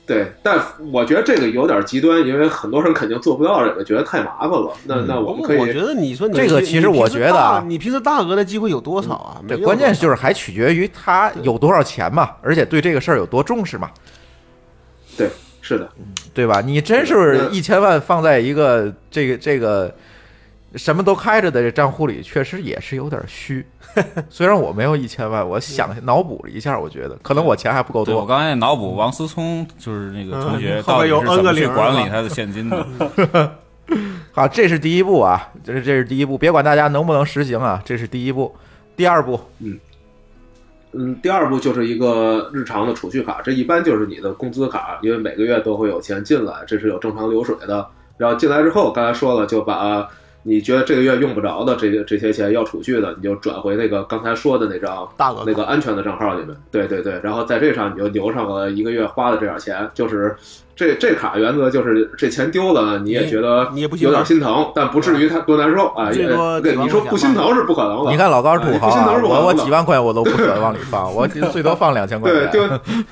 对，但我觉得这个有点极端，因为很多人肯定做不到这个，觉得太麻烦了。那嗯那我们可以，我觉得你说你这个其实我觉得啊你平时大额的机会有多少啊？对，没有关键就是还取决于他有多少钱嘛，而且对这个事儿有多重视嘛，对，是的，对吧？你真是一千万放在一个这个这个什么都开着的这账户里，确实也是有点虚。虽然我没有一千万，我想脑补了一下，我觉得可能我钱还不够多。我刚才脑补王思聪就是那个同学 到底是 N 怎么去管理他的现金的？好，这是第一步啊，这是这是第一步，别管大家能不能实行啊，这是第一步。第二步，嗯嗯，第二步就是一个日常的储蓄卡，这一般就是你的工资卡，因为每个月都会有钱进来，这是有正常流水的。然后进来之后，刚才说了，就把你觉得这个月用不着的这些这些钱要储蓄的，你就转回那个刚才说的那张大额那个安全的账号里面。对对对，然后在这上你就留上了一个月花的这点钱，就是这这卡原则就是这钱丢了，你也觉得你也不有点心疼，但不至于他多难受啊。也最多对你说不心疼是不可能的。你看老高是土豪心疼，是不可能的我我几万块我都不舍得往里放，我最多放两千块对，丢。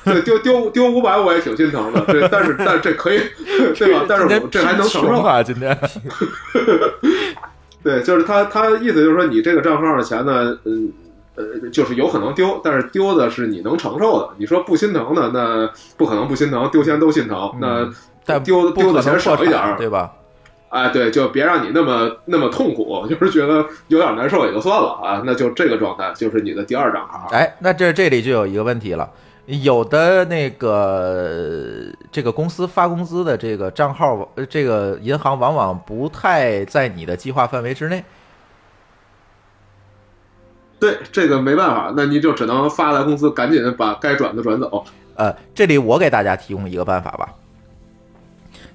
对丢丢丢五百我也挺心疼的，对，但是但是这可以，对吧？但是我这还能承受。啊，今天 对，就是他他意思就是说，你这个账号的钱呢，嗯呃，就是有可能丢，但是丢的是你能承受的。你说不心疼的，那不可能不心疼，丢钱都心疼。那嗯但丢丢的钱少一点儿，对吧？哎，对，就别让你那么那么痛苦，就是觉得有点难受也就算了啊，那就这个状态就是你的第二张卡。哎，那这这里就有一个问题了，有的那个这个公司发工资的这个账号，呃这个银行往往不太在你的计划范围之内。对，这个没办法，那你就只能发来公司，赶紧把该转的转走。呃，这里我给大家提供一个办法吧。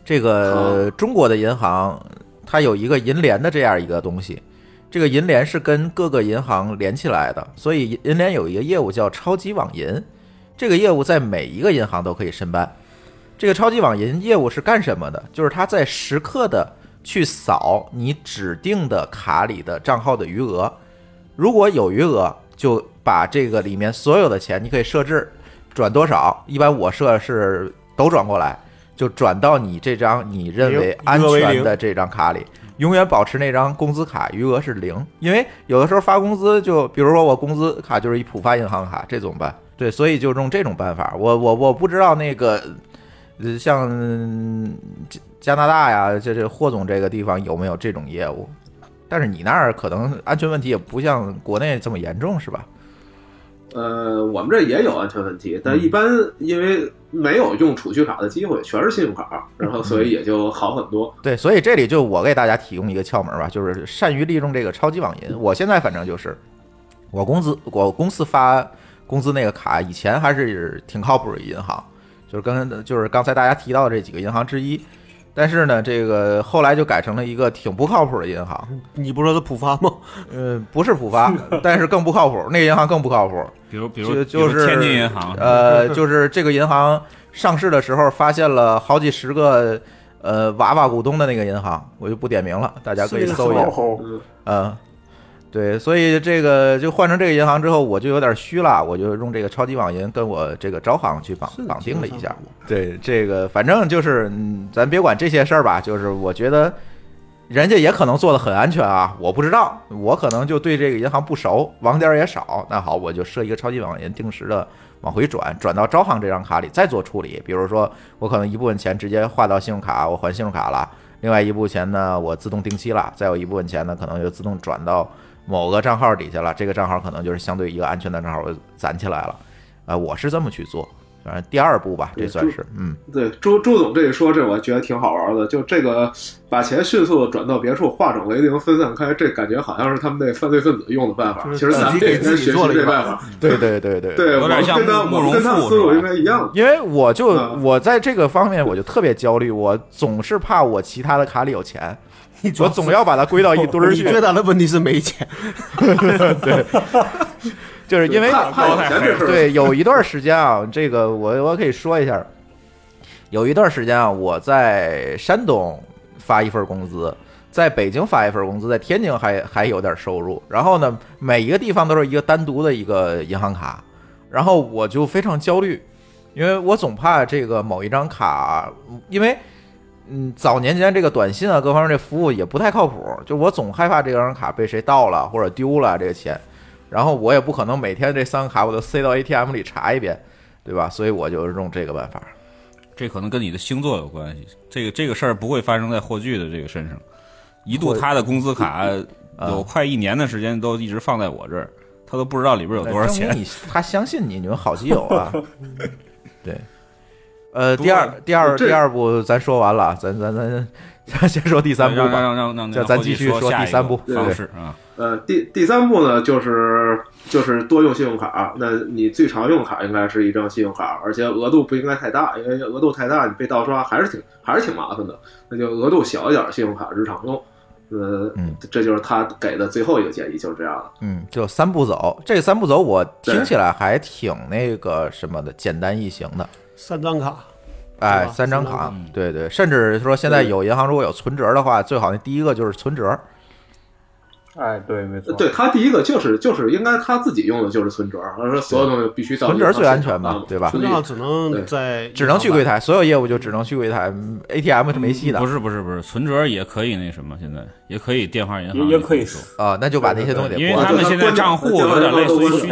这个中国的银行，它有一个银联的这样一个东西，这个银联是跟各个银行连起来的，所以银联有一个业务叫超级网银，这个业务在每一个银行都可以申办。这个超级网银业务是干什么的？就是它在时刻的去扫你指定的卡里的账号的余额，如果有余额，就把这个里面所有的钱，你可以设置转多少，一般我设是都转过来，就转到你这张你认为安全的这张卡里，永远保持那张工资卡余额是零，因为有的时候发工资就，比如说我工资卡就是一浦发银行卡，这怎么办？对，所以就用这种办法。我我我不知道那个，呃，像加加拿大呀，这这霍总这个地方有没有这种业务？但是你那儿可能安全问题也不像国内这么严重，是吧？呃，我们这也有安全问题，但一般因为没有用储蓄卡的机会，全是信用卡，然后所以也就好很多。对，所以这里就我给大家提供一个窍门吧，就是善于利用这个超级网银。我现在反正就是，我工资我公司发工资那个卡，以前还是挺靠谱的银行，就是跟就是刚才大家提到的这几个银行之一。但是呢，这个后来就改成了一个挺不靠谱的银行。你不说它浦发吗？呃，不是浦发，但是更不靠谱，那个银行更不靠谱。比如比如就就是天津银行，呃，就是这个银行上市的时候发现了好几十个呃娃娃股东的那个银行，我就不点名了，大家可以搜一下。嗯，嗯，对，所以这个就换成这个银行之后，我就有点虚了，我就用这个超级网银跟我这个招行去绑绑定了一下。对，这个反正就是，嗯，咱别管这些事儿吧，就是我觉得人家也可能做的很安全啊，我不知道，我可能就对这个银行不熟，网点儿也少。那好，我就设一个超级网银，定时的往回转，转到招行这张卡里再做处理。比如说，我可能一部分钱直接划到信用卡，我还信用卡了；另外一部分钱呢，我自动定期了；再有一部分钱呢，可能就自动转到某个账号底下了。这个账号可能就是相对一个安全的账号，我攒起来了。呃，我是这么去做，反正第二步吧，这算是嗯。对，朱朱总这一说，这我觉得挺好玩的。就这个把钱迅速的转到别处，化整为零，分散开，这感觉好像是他们那犯罪分子用的办法。其实咱们也应该学习这办法。对对对对，对，我们跟他我们跟他思路应该一样。因为我就嗯我在这个方面我就特别焦虑，我总是怕我其他的卡里有钱，我总要把它归到一堆儿 去。最大的问题是没钱。就是因为对，有一段时间啊，这个我我可以说一下，有一段时间啊，我在山东发一份工资，在北京发一份工资，在天津还还有点收入。然后呢，每一个地方都是一个单独的一个银行卡，然后我就非常焦虑，因为我总怕这个某一张卡，因为。嗯，早年间这个短信啊，各方面这服务也不太靠谱，就我总害怕这张卡被谁盗了或者丢了这个钱，然后我也不可能每天这三个卡我都塞到 ATM 里查一遍，对吧？所以我就用这个办法。这可能跟你的星座有关系。这个这个事儿不会发生在霍炬的这个身上。一度他的工资卡 有快一年的时间都一直放在我这儿，他都不知道里边有多少钱。你他相信你，你们好基友啊。对，呃，第二第二第二步咱说完了，咱咱咱咱先说第三步让吧。让让让让咱继续说第三步方式啊。呃，第第三步呢，就是就是多用信用卡。那你最常用卡应该是一张信用卡，而且额度不应该太大，因为额度太大，你被盗刷还是挺还是挺麻烦的。那就额度小一点的信用卡日常用。呃，嗯这就是他给的最后一个建议，就是这样的。嗯，就三步走，这三步走我听起来还挺那个什么的，简单易行的。三张卡，哎，三张卡三张卡，对对，甚至说现在有银行如果有存折的话，最好那第一个就是存折。哎，对，没错，对他第一个就是就是应该他自己用的就是存折，他说所有东西必须到存折最安全嘛，对吧？存折只能在只能去柜台，所有业务就只能去柜台嗯，ATM 是没戏的不是不是不是，存折也可以那什么，现在也可以电话银行也也可以说，啊，那就把那些东西因为他们现在账户有点类似于虚拟，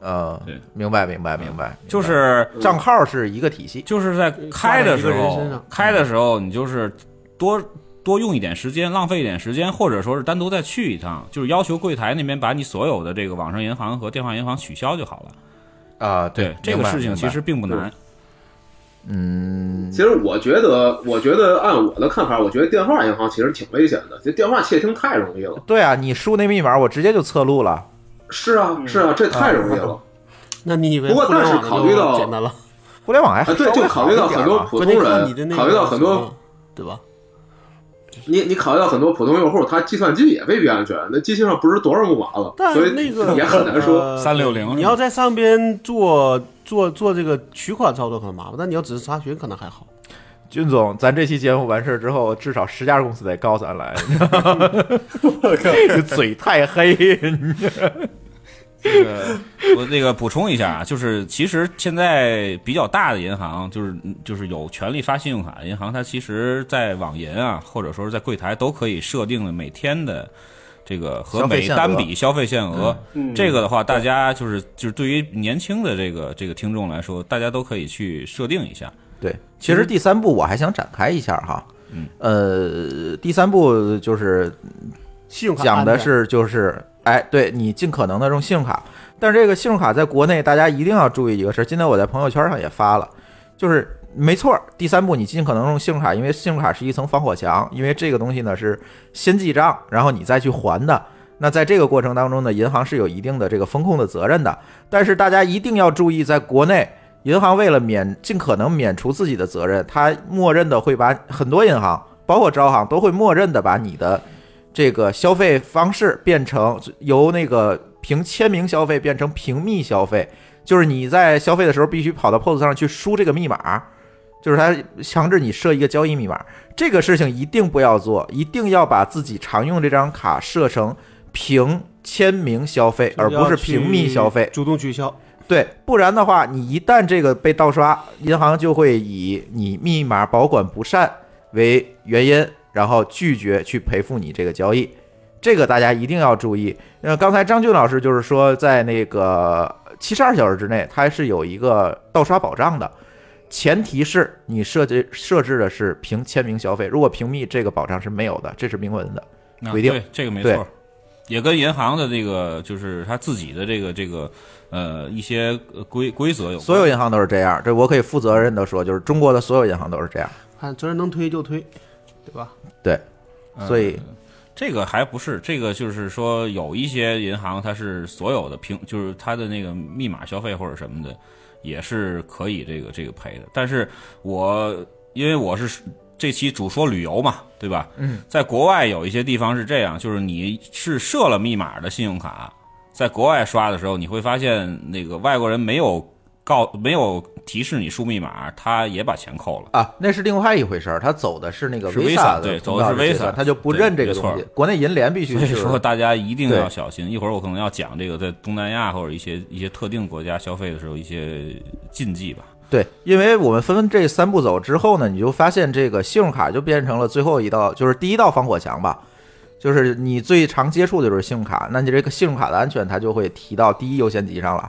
呃对，明白明白明白，就是账号是一个体系，就是在开的时候，开的时候你就是多多用一点时间，浪费一点时间，或者说是单独再去一趟，就是要求柜台那边把你所有的这个网上银行和电话银行取消就好了。啊，对，这个事情其实并不难。嗯，其实我觉得，我觉得按我的看法，我觉得电话银行其实挺危险的，这电话窃听太容易了。对啊，你输那密码，我直接就侧录了。是啊，是啊，这太容易了。那你以为不过但是考虑到简单了？互联网还啊，对，就考虑到很多普通人，那个考虑到很多，对吧？你你考虑到很多普通用户，他计算机也未必安全，那机器上不知多少木马了，但所以那个也很难说。三六零你要在上边做做做这个取款操作可能麻烦，但你要只是查询可能还好。军总，咱这期节目完事儿之后，至少十家公司得告咱来，嘴太黑。这个我那个补充一下啊，就是其实现在比较大的银行，就是就是有权利发信用卡的银行，它其实在网银啊，或者说是在柜台都可以设定的每天的这个和每消费限额单笔消费限额。嗯这个的话，大家就是就是对于年轻的这个这个听众来说，大家都可以去设定一下。对，其实第三步我还想展开一下哈，嗯，呃，第三步就是信用卡讲的是就是，哎，对你尽可能的用信用卡，但是这个信用卡在国内大家一定要注意一个事儿，今天我在朋友圈上也发了，就是没错儿，第三步你尽可能用信用卡，因为信用卡是一层防火墙，因为这个东西呢是先记账，然后你再去还的。那在这个过程当中呢，银行是有一定的这个风控的责任的，但是大家一定要注意，在国内，银行为了免尽可能免除自己的责任，它默认的会把很多银行，包括招行，都会默认的把你的 这个消费方式变成由那个凭签名消费变成凭密消费，就是你在消费的时候必须跑到 POS 上去输这个密码，就是他强制你设一个交易密码。这个事情一定不要做，一定要把自己常用这张卡设成凭签名消费，而不是凭密消费。主动取消。对，不然的话，你一旦这个被盗刷，银行就会以你密码保管不善为原因，然后拒绝去赔付你这个交易。这个大家一定要注意。呃，刚才张俊老师就是说，在那个七十二小时之内，它是有一个盗刷保障的，前提是你设置设置的是凭签名消费，如果屏蔽，这个保障是没有的，这是明文的。啊规定对这个没错，也跟银行的这个就是他自己的这个这个呃一些呃规规则有关。所有银行都是这样，这我可以负责任的说，就是中国的所有银行都是这样。看责任能推就推，对吧？对，所以呃这个还不是这个，就是说有一些银行它是所有的平，就是它的那个密码消费或者什么的，也是可以这个这个赔的。但是我因为我是这期主说旅游嘛，对吧？嗯，在国外有一些地方是这样，就是你是设了密码的信用卡，在国外刷的时候，你会发现那个外国人没有告没有提示你输密码，他也把钱扣了。啊，那是另外一回事儿，他走的是那个是 Visa 的对，走的是 Visa，他就不认这个。东西国内银联必须所以说大家一定要小心。一会儿我可能要讲这个在东南亚或者一些一些特定国家消费的时候一些禁忌吧。对，因为我们分这三步走之后呢，你就发现这个信用卡就变成了最后一道，就是第一道防火墙吧。就是你最常接触的就是信用卡，那你这个信用卡的安全，它就会提到第一优先级上了。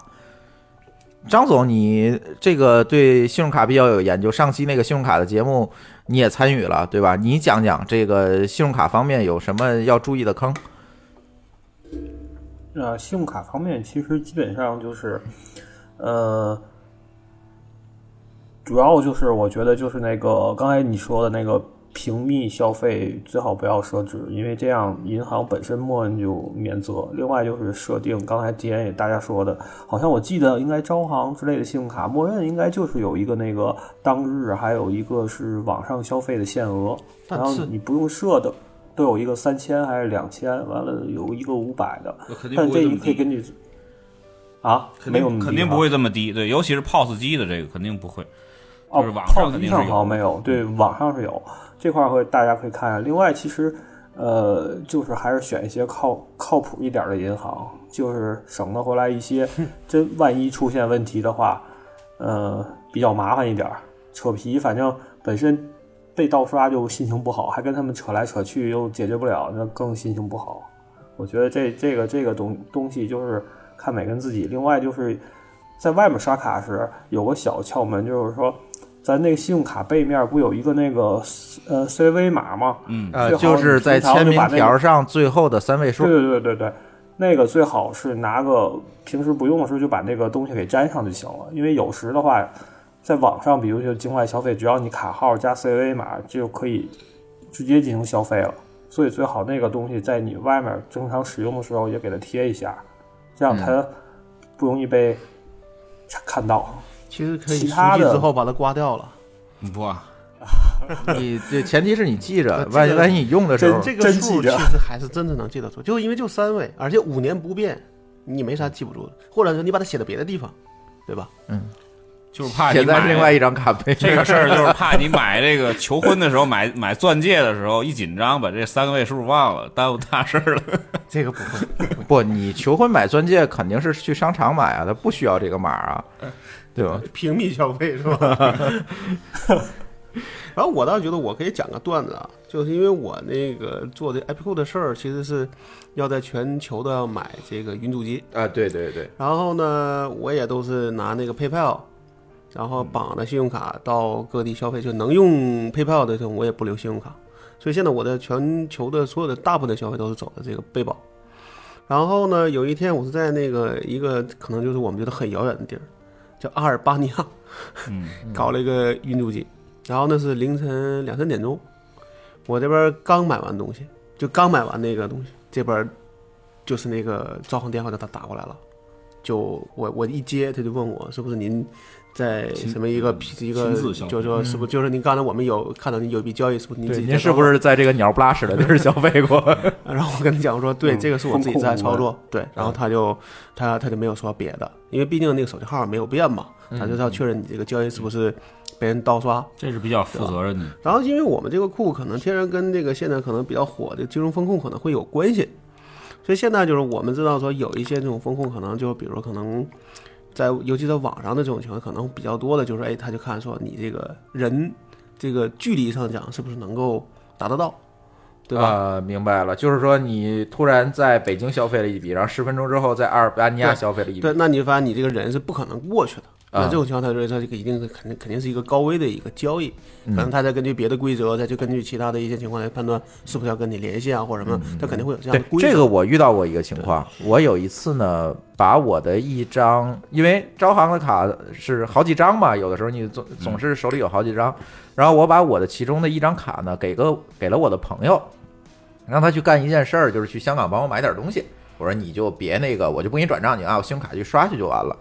张总，你这个对信用卡比较有研究，上期那个信用卡的节目你也参与了，对吧？你讲讲这个信用卡方面有什么要注意的坑？呃，信用卡方面其实基本上就是，呃，主要就是我觉得就是那个刚才你说的那个屏蔽消费最好不要设置，因为这样银行本身默认就免责。另外就是设定，刚才之前也大家说的，好像我记得应该招行之类的信用卡默认应该就是有一个那个当日，还有一个是网上消费的限额，然后你不用设的。都有一个三千还是两千，完了有一个五百的，但这你可以根据啊，肯没有定肯定不会这么低，对，尤其是 POS 机的这个肯定不会，哦就是网上，POS 肯定是机上好像没。有，对，网上是有这块会大家可以看下。另外，其实呃，就是还是选一些靠靠谱一点的银行，就是省得回来一些 真万一出现问题的话，呃，比较麻烦一点，扯皮，反正本身。被盗刷就心情不好，还跟他们扯来扯去又解决不了，那更心情不好。我觉得这这个这个东东西就是看每个人自己。另外就是在外面刷卡时有个小窍门，就是说咱那个信用卡背面不有一个那个呃 CV 码吗？嗯呃，最好就是在签名条上最后的三位数。对对对对对，那个最好是拿个平时不用的时候就把那个东西给粘上就行了，因为有时的话。在网上，比如就境外消费，只要你卡号加 CVV 码就可以直接进行消费了。所以最好那个东西在你外面正常使用的时候也给它贴一下，这样它不容易被看到。其实可以其他的熟悉之后把它刮掉了。不啊，你这前提是你记着，万一万一你用的时候，这个数其实还是真的能记得住，就因为就三位，而且五年不变，你没啥记不住的，或者是你把它写在别的地方，对吧？嗯，就是怕你写在买另外一张卡背这个事儿，就是怕你买 这个求婚的时候买买钻戒的时候一紧张，把这三个位数忘了，耽误大事儿了。这个不会，不，你求婚买钻戒肯定是去商场买啊，他不需要这个码啊，对吧？平民消费是吧？然后我倒觉得我可以讲个段子啊，就是因为我那个做的 Apple 的事儿，其实是要在全球的买这个云主机啊，对对对。然后呢，我也都是拿那个 PayPal，然后绑着信用卡到各地消费，就能用 PayPal 的时候我也不留信用卡，所以现在我的全球的所有的大部分的消费都是走的这个背包。然后呢，有一天我是在那个一个可能就是我们觉得很遥远的地儿，叫阿尔巴尼亚，嗯，搞了一个运输机。然后那是凌晨两三点钟，我这边刚买完东西，就刚买完那个东西，这边就是那个招行电话就打打过来了，就我我一接他就问我是不是您在什么一个一个就是说是不是就是您刚才我们有看到您有一笔交易是不是您自对，己您是不是在这个鸟不拉屎的地儿消费过？然后我跟他讲说，对，嗯这个是我自己在操作，对，然后他就他他就没有说别的，因为毕竟那个手机号没有变嘛，他就是要确认你这个交易是不是被人盗刷。这是比较负责任的。然后因为我们这个库可能天然跟这个现在可能比较火的金融风控可能会有关系，所以现在就是我们知道说有一些这种风控可能就比如说可能在尤其在网上的这种情况可能比较多的就是哎他就看说你这个人这个距离上讲是不是能够达得到，对吧？啊，明白了，就是说你突然在北京消费了一笔，然后十分钟之后在阿尔巴尼亚消费了一笔对，，那你就发现你这个人是不可能过去的。那啊这种情况，他说这个一定是肯定肯定是一个高危的一个交易，嗯可能他再根据别的规则，再去根据其他的一些情况来判断是不是要跟你联系啊，或者什么，他肯定会有这样对的规则。这个我遇到过一个情况，我有一次呢，把我的一张，因为招行的卡是好几张嘛，有的时候你总总是手里有好几张，然后我把我的其中的一张卡呢，给个给了我的朋友，让他去干一件事儿，就是去香港帮我买点东西。我说你就别那个，我就不给你转账，你啊我信用卡去刷去就完了。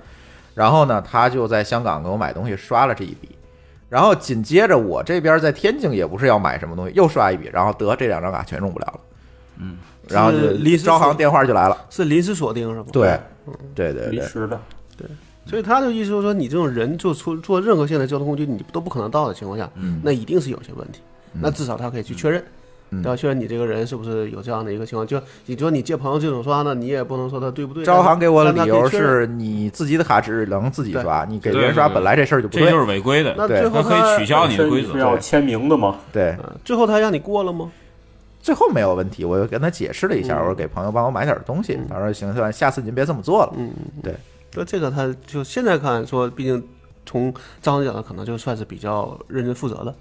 然后呢，他就在香港给我买东西，刷了这一笔。然后紧接着我这边在天津也不是要买什么东西，又刷一笔，然后得这两张卡全用不了了。嗯，然后就临时招行电话就来了。是临时锁定是吗？对，对对对，临时的。对所以他的意思就是说，你这种人就出做任何现代交通工具，你都不可能到的情况下，嗯那一定是有些问题。那至少他可以去确认，嗯对吧？确认你这个人是不是有这样的一个情况。就你说你借朋友这种刷呢，你也不能说他对不对。招行给我的理由是你自己的卡只能自己刷，你给别人刷本来这事儿就不对这就。是违规的。对那最后他可以取消你的规则是。要签名的吗？对，呃最后他让你过了吗？最后没有问题，我又跟他解释了一下，嗯我说给朋友帮我买点东西，他说行，算，下次您别这么做了。嗯，对。那这个他就现在看说，毕竟从招行角度可能就算是比较认真负责的，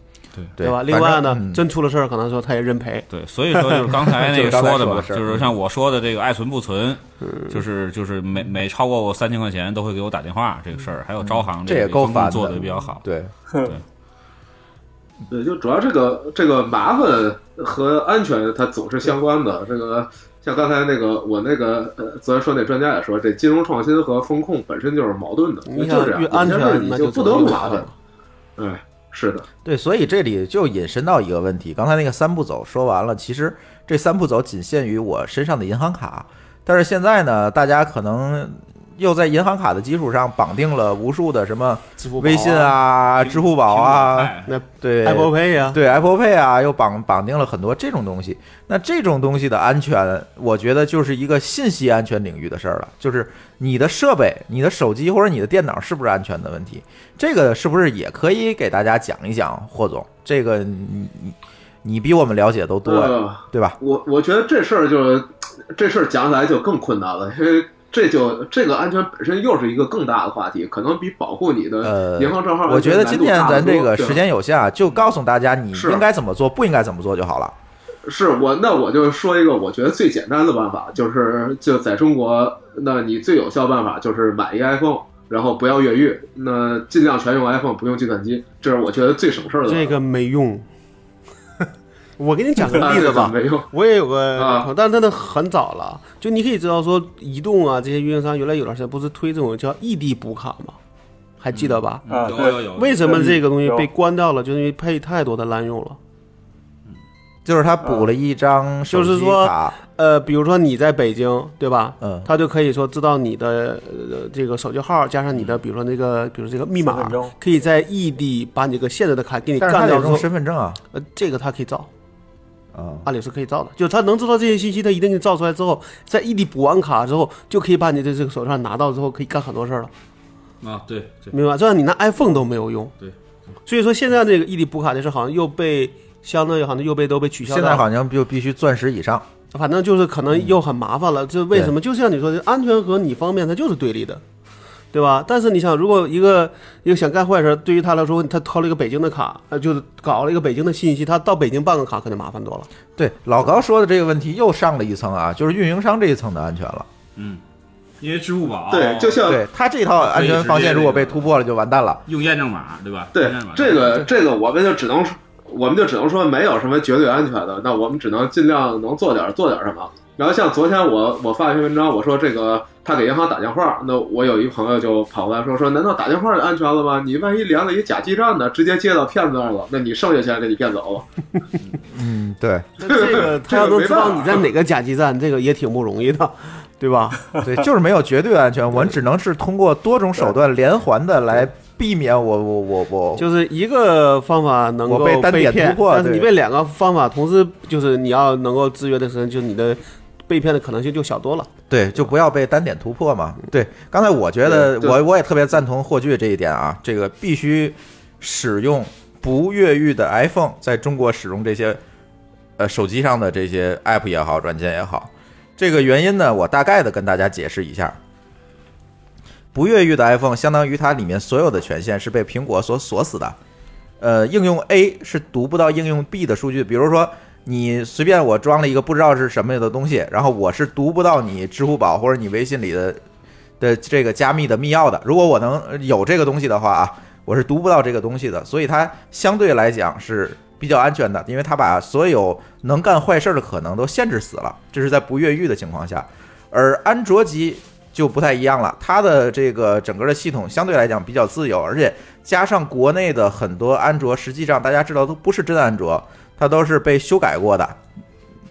对吧？另外呢，真出了事儿，可能说他也认赔。对，所以说就是 刚才那个说的嘛，说的事儿就是像我说的这个爱存不存，就是就是每每超过我三千块钱都会给我打电话这个事儿，还有招行这也个风控够烦的，做的比较好。对，对，就主要这个这个麻烦和安全它总是相关的。这个像刚才那个我那个呃，昨天说那专家也说，这金融创新和风控本身就是矛盾的，你就是这样，想越安全，那你就不得不麻烦越麻烦。。哎，是的，对，所以这里就引申到一个问题，刚才那个三步走说完了，其实这三步走仅限于我身上的银行卡，但是现在呢，大家可能又在银行卡的基础上绑定了无数的什么微信啊、支付宝啊，哎那对 Apple Pay 呀，对 Apple Pay 啊，又绑绑定了很多这种东西。那这种东西的安全，我觉得就是一个信息安全领域的事儿了，就是你的设备、你的手机或者你的电脑是不是安全的问题。这个是不是也可以给大家讲一讲，霍总？这个你你你比我们了解都多，呃，对吧？我我觉得这事儿就这事儿讲起来就更困难了，因为这就这个安全本身又是一个更大的话题，可能比保护你的呃银行账号、我觉得今天咱这个时间有限啊，就告诉大家你是应该怎么做，不应该怎么做就好了。是我，那我就说一个我觉得最简单的办法，就是就在中国，那你最有效办法就是买一个 iPhone，然后不要越狱，那尽量全用 iPhone，不用计算机，这是我觉得最省事儿的。这个没用。我给你讲个啊 例子吧，我也有个啊朋友，但是真的很早了。就你可以知道说，移动啊这些运营商原来有段时间不是推这种叫异地补卡吗？还记得吧？啊，有有有，为什么这个东西被关掉了？就是因为配太多的滥用了。就是他补了一张手机就是说，呃，比如说你在北京，对吧？嗯他就可以说知道你的呃这个手机号加上你的，比如说那个，比如这个密码可以在异地把你这个现在的卡给你但是他得用干掉之后，身份证啊呃，这个他可以造，啊。按理是可以造的，就他能知道这些信息，他一定给你造出来之后，在异地补完卡之后，就可以把你的这个手上拿到之后，可以干很多事儿了，啊，对对，明白吧？这样你拿 iPhone 都没有用。对，所以说现在这个异地补卡这事好像又被相当于好像又被都被取消了。现在好像就必须钻石以上。反正就是可能又很麻烦了。这为什么？就像你说的，安全和你方面它就是对立的，对吧？但是你想，如果一个一个想干坏事，对于他来说，他掏了一个北京的卡，呃，就是搞了一个北京的信息，他到北京办个卡可就麻烦多了。对，老高说的这个问题又上了一层啊，就是运营商这一层的安全了。嗯，因为支付宝对，就像对他这套安全防线如果被突破了，就完蛋了。用验证码，对吧？对这个这个，我们就只能，我们就只能说没有什么绝对安全的，那我们只能尽量能做点做点什么。然后像昨天我我发一篇文章，我说这个他给银行打电话，那我有一朋友就跑过来说说，难道打电话就安全了吗？你万一连了一假基站呢，直接接到骗子那儿了，那你剩下钱给你骗走了。嗯，对 这个他要能知道你在哪个假基站，这个也挺不容易的，对吧？对，就是没有绝对安全，我们只能是通过多种手段连环的来避免我我我我就是一个方法能够我被单点骗突破但是你被两个方法同时，就是你要能够制约的时候，就你的被骗的可能性就小多了。对，就不要被单点突破嘛。对，刚才我觉得我我也特别赞同霍炬这一点啊，这个必须使用不越狱的 iPhone 在中国使用这些呃手机上的这些 app 也好，软件也好。这个原因呢，我大概的跟大家解释一下。不越狱的 iPhone 相当于它里面所有的权限是被苹果所锁死的。呃，应用 A 是读不到应用 B 的数据，比如说你随便我装了一个不知道是什么的东西，然后我是读不到你支付宝或者你微信里的的这个加密的密钥的。如果我能有这个东西的话啊，我是读不到这个东西的，所以它相对来讲是比较安全的，因为它把所有能干坏事的可能都限制死了，这是在不越狱的情况下。而安卓机就不太一样了，它的这个整个的系统相对来讲比较自由，而且加上国内的很多安卓，实际上大家知道都不是真安卓，它都是被修改过的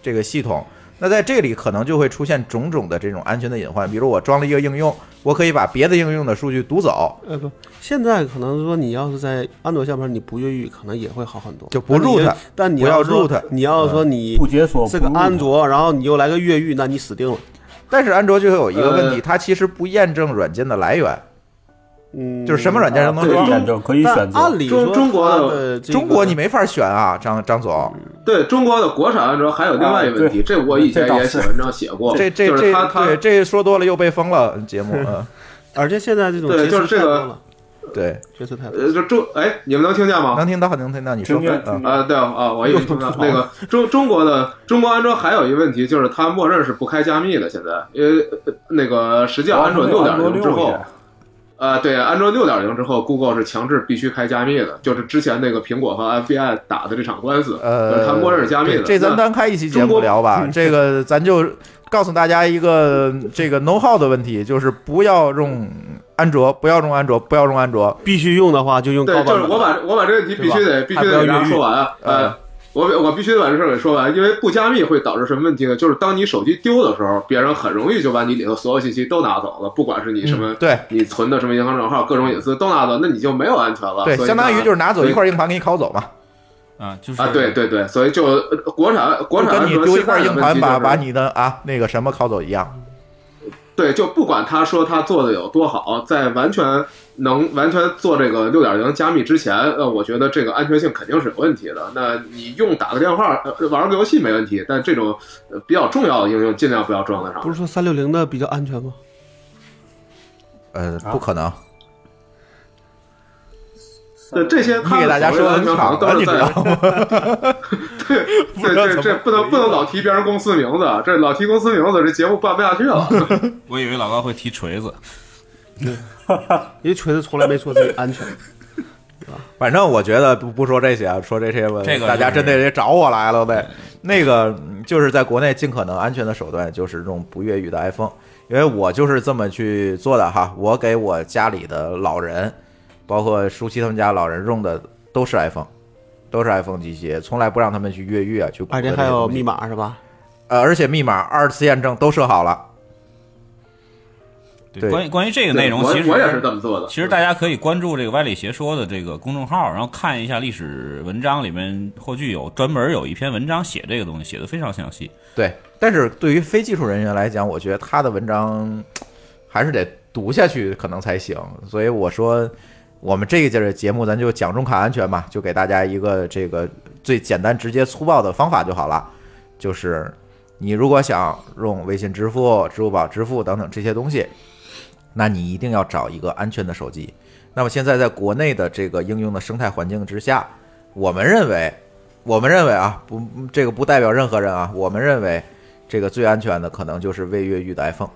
这个系统，那在这里可能就会出现种种的这种安全的隐患，比如我装了一个应用，我可以把别的应用的数据读走，呃不，现在可能说你要是在安卓下边你不越狱，可能也会好很多，就不但你 root 但你不要说 root 你要说你不解锁这个安卓，然后你又来个越狱，那你死定了。但是安卓就会有一个问题，呃。它其实不验证软件的来源，嗯，就是什么软件都能装。选择，可以选但择。按理说中中国的中国你没法选啊，张张总，对中国的国产安卓还有另外一个问题，这我以前也写文章写过，这这就是这他他对这说多了又被封了节目，嗯，而且现在这种对就是这个持太多了，对，劫持太多。呃就中哎，你们能听见吗？能听到能听到，你说啊，对啊，我以为听到那个中中国的中国安卓还有一个问题，就是它默认是不开加密的。现在，因为呃那个实际上安卓六点零之后，啊，对，安卓六点零之后，Google 是强制必须开加密的，就是之前那个苹果和 FBI 打的这场官司，呃，它默认是加密的。这咱单开一期节目聊吧。这个咱就告诉大家一个这个 know how 的问题，就是不要用安卓，不要用安卓，不要用安卓。必须用的话就用高对，版本。就是我把我把这个问题必须得必须得给大家说完啊。我我必须得把这事儿给说完，因为不加密会导致什么问题呢？就是当你手机丢的时候，别人很容易就把你里头所有信息都拿走了，不管是你什么、嗯对你存的什么银行账号、各种隐私都拿走，那你就没有安全了。对，所以相当于就是拿走一块硬盘给你拷走嘛，啊，就是啊，对对对，所以就呃国产国产跟安卓你丢一块硬盘把就是把你的啊那个什么拷走一样。对，就不管他说他做的有多好，在完全能完全做这个六点零加密之前，呃，我觉得这个安全性肯定是有问题的。那你用打个电话、呃、玩个游戏没问题，但这种呃比较重要的应用尽量不要装在上。不是说三六零的比较安全吗？呃，不可能。对这些，你给大家说的安全好像都是在吗？对对这这不能不能老提别人公司名字，这老提公司名字，这节目办不下去了。我以为老高会提锤子，因为锤子从来没说自己安全。反正我觉得不不说这些啊，说这些吧，这个大家就是真得找我来了呗。那个嗯就是在国内尽可能安全的手段，就是这种不越狱的 iPhone，因为我就是这么去做的哈。我给我家里的老人，包括舒淇他们家老人用的都是 iPhone，都是 iPhone 机器，从来不让他们去越狱啊，去而且还有密，码是吧？呃，而且密码二次验证都设好了。对关于关于这个内容，其实我也是这么做的。其实大家可以关注这个歪理邪说的这个公众号，然后看一下历史文章里面，或许有专门有一篇文章写这个东西，写的非常详细。对，但是对于非技术人员来讲，我觉得他的文章还是得读下去可能才行。所以我说，我们这个节的节目咱就讲中卡安全嘛，就给大家一个这个最简单、直接、粗暴的方法就好了。就是你如果想用微信支付、支付宝支付等等这些东西，那你一定要找一个安全的手机。那么现在在国内的这个应用的生态环境之下，我们认为，我们认为啊，不，这个不代表任何人啊，我们认为这个最安全的可能就是未越狱的 iPhone，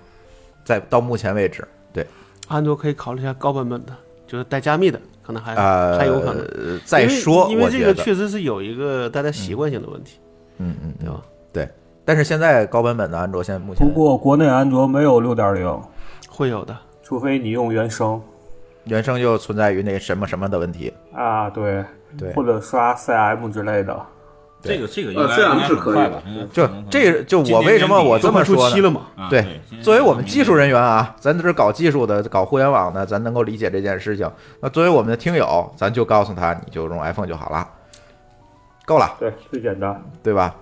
在到目前为止，对，安卓可以考虑一下高版本的，就是带加密的，可能还呃，还有可能。再说，因为因为这个确实是有一个大家习惯性的问题，嗯嗯，对吧？对，但是现在高版本的安卓现在目前不过国内安卓没有六点零，会有的。除非你用原生。原生就存在于那什么什么的问题，啊，对，对。或者刷 CM 之类的。对这个这个应呃该这样是可以的吧？应该就这就我为什么我这么说呢？对作为我们技术人员啊，咱这是搞技术的、搞互联网的，咱能够理解这件事情。那作为我们的听友，咱就告诉他，你就用 iPhone 就好了，够了，对，最简单。对吧？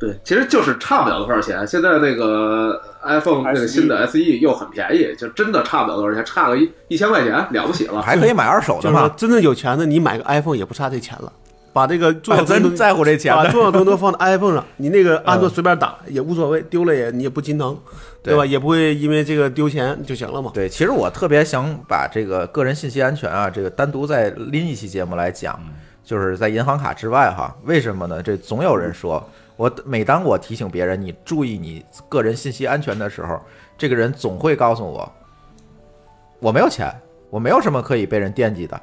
对，其实就是差不了多少钱。现在那个 iPhone 那个新的 SE 又很便宜，就真的差不了多少钱，差个一一千块钱了不起了。还可以买二手的就是说嘛，真正有钱的，你买个 iPhone 也不差这钱了。把这个重要啊真在乎这钱把重要东西都放在 iPhone 上，你那个安卓随便打也无所谓，丢了也你也不心疼，对吧？也不会因为这个丢钱就行了嘛。对，其实我特别想把这个个人信息安全啊，这个单独再拎一期节目来讲，就是在银行卡之外哈。为什么呢？这总有人说，我每当我提醒别人你注意你个人信息安全的时候，这个人总会告诉我，我没有钱，我没有什么可以被人惦记的，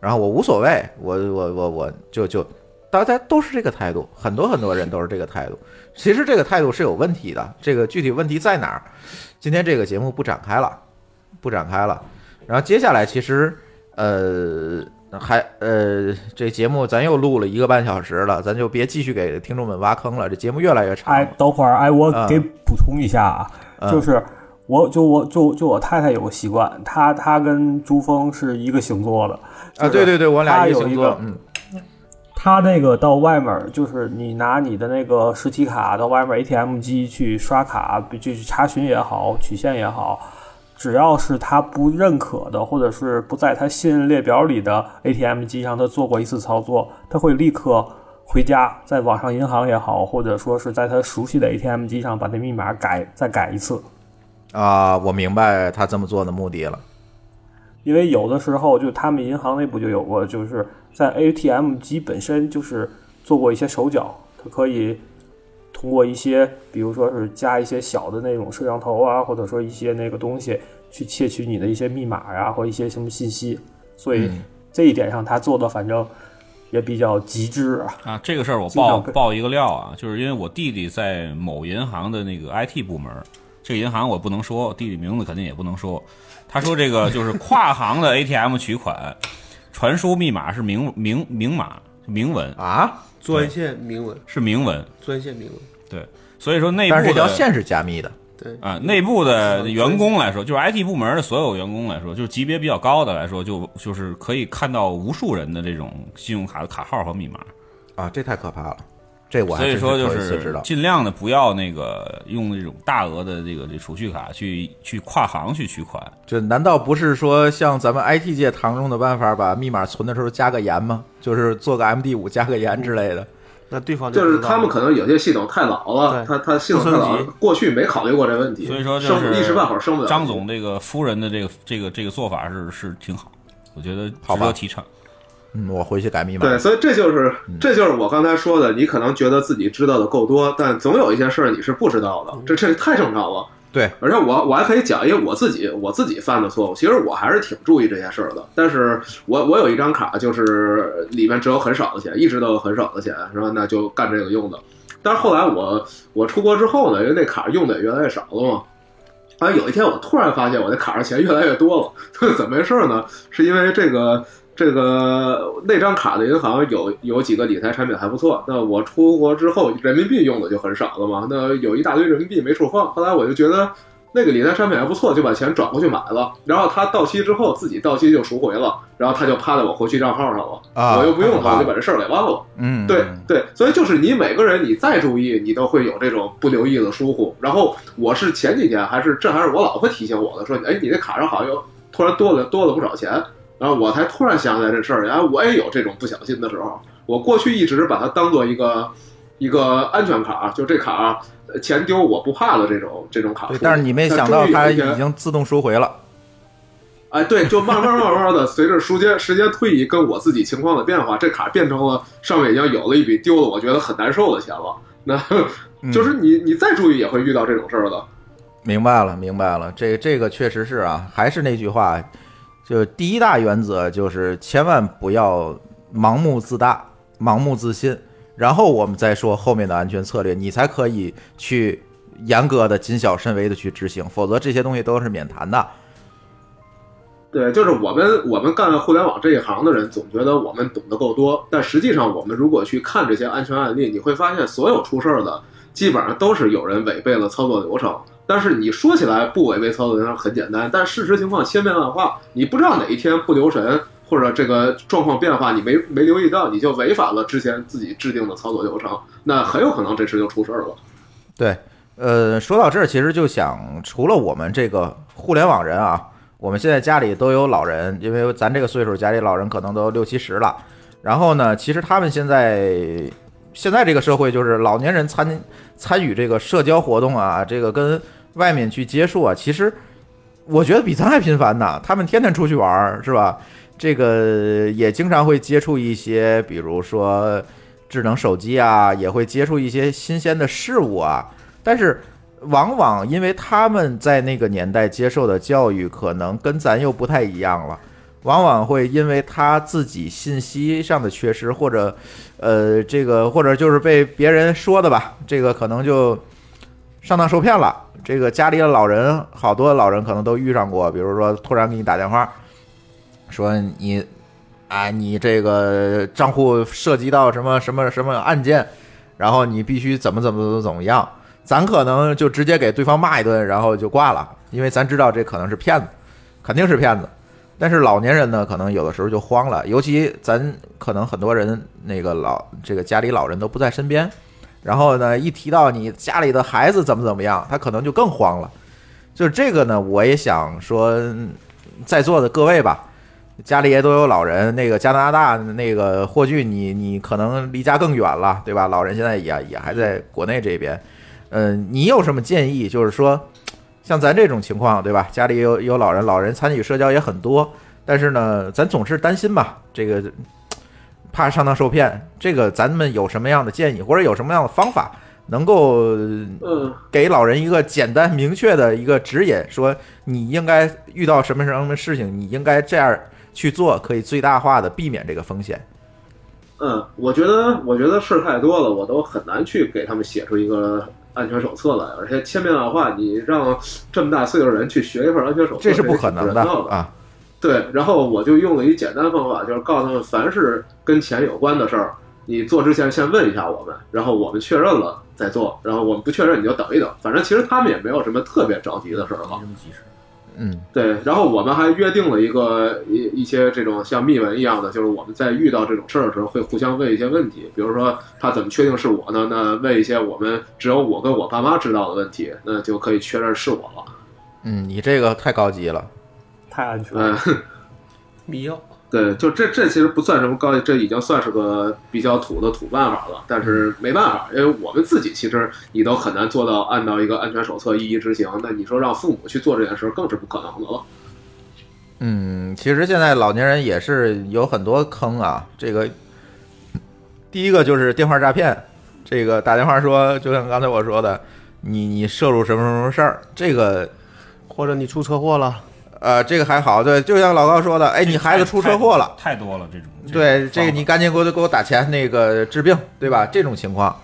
然后我无所谓，我我我我就就。大家都是这个态度，很多很多人都是这个态度。其实这个态度是有问题的，这个具体问题在哪儿？今天这个节目不展开了，不展开了。然后接下来其实，呃，还呃，这节目咱又录了一个半小时了，咱就别继续给听众们挖坑了，这节目越来越长哎，等会儿，哎，我嗯给补充一下啊，嗯就是我就我就就我太太有个习惯，她她跟朱峰是一个星座的啊，对对对，我俩有一个，星座嗯，他那个到外面儿就是你拿你的那个实体卡到外面 ATM 机去刷卡，就去查询也好，取现也好。只要是他不认可的，或者是不在他信任列表里的 ATM 机上，他做过一次操作，他会立刻回家，在网上银行也好，或者说是在他熟悉的 ATM 机上把那密码改再改一次。啊，我明白他这么做的目的了。因为有的时候就他们银行内部就有过，就是在 ATM 机本身就是做过一些手脚，它可以通过一些，比如说是加一些小的那种摄像头啊，或者说一些那个东西去窃取你的一些密码呀、或一些什么信息，所以这一点上他做的反正也比较极致啊。这个事儿我经常被爆爆一个料啊，就是因为我弟弟在某银行的那个 IT 部门，这个银行我不能说，弟弟名字肯定也不能说。他说这个就是跨行的 ATM 取款，传输密码是明明明码明文。啊，专线明文。是明文，专线明文，对，所以说内部但是这条线是加密的。对。啊，内部的员工来说，就是 IT 部门的所有员工来说，就是级别比较高的来说，就就是可以看到无数人的这种信用卡的卡号和密码。啊，这太可怕了，这我还真所以说就头一次知道。是尽量的不要那个用那种大额的这个这储蓄卡去去跨行去取款。这难道不是说像咱们 IT 界常用的办法，把密码存的时候加个盐吗？就是做个 MD 五加个盐之类的。那对方就是他们可能有些系统太老了，他他系统太老过去没考虑过这问题，所以说就是一时半会儿是生不了。张总这个夫人的这个这个这个做法是是挺好，我觉得值得提倡。嗯，我回去改密码。对，所以这就是这就是我刚才说的，你可能觉得自己知道的够多，但总有一些事儿你是不知道的，这这太正常了。对，而且我我还可以讲一个我自己我自己犯的错误，其实我还是挺注意这些事儿的。但是我我有一张卡，就是里面只有很少的钱，一直都有很少的钱，是吧？那就干这个用的。但是后来我我出国之后呢，因为那卡用的也越来越少了嘛。啊，有一天我突然发现我那卡上钱越来越多了，怎么回事呢？是因为这个这个那张卡的银行有有几个理财产品还不错，那我出国之后人民币用的就很少了嘛，那有一大堆人民币没处放，后来我就觉得那个理财产品还不错，就把钱转过去买了，然后它到期之后自己到期就赎回了，然后它就趴在我活期账号上了，啊我又不用它，我就把这事儿给忘了。嗯，对对，所以就是你每个人你再注意，你都会有这种不留意的疏忽。然后我是前几天还是这还是我老婆提醒我的，说哎你这卡上好像又突然多了多了不少钱，然后我才突然想起来这事儿，然后我也有这种不小心的时候。我过去一直把它当做一个一个安全卡，就这卡呃钱丢我不怕的这种这种卡对。但是你没想到它已经自动赎回了。哎，对，就慢慢慢慢的，随着时间时间推移，跟我自己情况的变化，这卡变成了上面已经有了一笔丢了，我觉得很难受的钱了。那嗯就是你你再注意也会遇到这种事儿的。明白了，明白了，这这个确实是啊，还是那句话，就第一大原则就是千万不要盲目自大、盲目自信，然后我们再说后面的安全策略，你才可以去严格的、谨小慎微的去执行，否则这些东西都是免谈的。对，就是我们我们干互联网这一行的人，总觉得我们懂得够多，但实际上我们如果去看这些安全案例，你会发现所有出事儿的基本上都是有人违背了操作流程。但是你说起来不违背操作流程很简单，但事实情况千变万化，你不知道哪一天不留神或者这个状况变化，你没没留意到，你就违反了之前自己制定的操作流程，那很有可能这事就出事儿了。对，呃，说到这儿，其实就想，除了我们这个互联网人啊，我们现在家里都有老人，因为咱这个岁数，家里老人可能都六七十了。然后呢，其实他们现在现在这个社会，就是老年人参参与这个社交活动啊，这个跟外面去接触啊，其实我觉得比咱还频繁呢。他们天天出去玩儿，是吧？这个也经常会接触一些，比如说智能手机啊，也会接触一些新鲜的事物啊。但是往往因为他们在那个年代接受的教育可能跟咱又不太一样了，往往会因为他自己信息上的缺失，或者呃这个或者就是被别人说的吧，这个可能就上当受骗了。这个家里的老人，好多老人可能都遇上过，比如说突然给你打电话，说你哎，你这个账户涉及到什么什么什么案件，然后你必须怎么怎么怎么怎么样，咱可能就直接给对方骂一顿，然后就挂了，因为咱知道这可能是骗子，肯定是骗子。但是老年人呢，可能有的时候就慌了，尤其咱可能很多人那个老这个家里老人都不在身边，然后呢，一提到你家里的孩子怎么怎么样，他可能就更慌了。就是这个呢，我也想说，在座的各位吧，家里也都有老人。那个加拿大那个霍炬，你你可能离家更远了，对吧？老人现在也也还在国内这边。嗯，你有什么建议？就是说，像咱这种情况，对吧？家里有有老人，老人参与社交也很多，但是呢，咱总是担心吧，这个怕上当受骗。这个咱们有什么样的建议，或者有什么样的方法，能够嗯，给老人一个简单明确的一个指引，说你应该遇到什么什么事情，你应该这样去做，可以最大化的避免这个风险。嗯，我觉得，我觉得事儿太多了，我都很难去给他们写出一个安全手册来，而且千变万化，你让这么大岁数的人去学一份安全手册，这是不可能的。啊！对，然后我就用了一简单方法，就是告诉他们，凡是跟钱有关的事儿，你做之前先问一下我们，然后我们确认了再做，然后我们不确认你就等一等，反正其实他们也没有什么特别着急的事儿了。嗯，对，然后我们还约定了一个一一些这种像密文一样的，就是我们在遇到这种事儿的时候会互相问一些问题，比如说他怎么确定是我呢？那问一些我们只有我跟我爸妈知道的问题，那就可以确认是我了。嗯，你这个太高级了。太安全了。嗯，密钥。对，就这这其实不算什么高级，这已经算是个比较土的土办法了。但是没办法，因为我们自己其实你都很难做到按照一个安全手册一一执行，那你说让父母去做这件事儿更是不可能的了。嗯，其实现在老年人也是有很多坑啊。这个第一个就是电话诈骗，这个打电话说，就像刚才我说的，你你涉入什么什么事儿，这个或者你出车祸了，呃，这个还好，对，就像老高说的，哎，你孩子出车祸了，太多了这种。对，这个你赶紧给我给我打钱，那个治病，对吧？这种情况，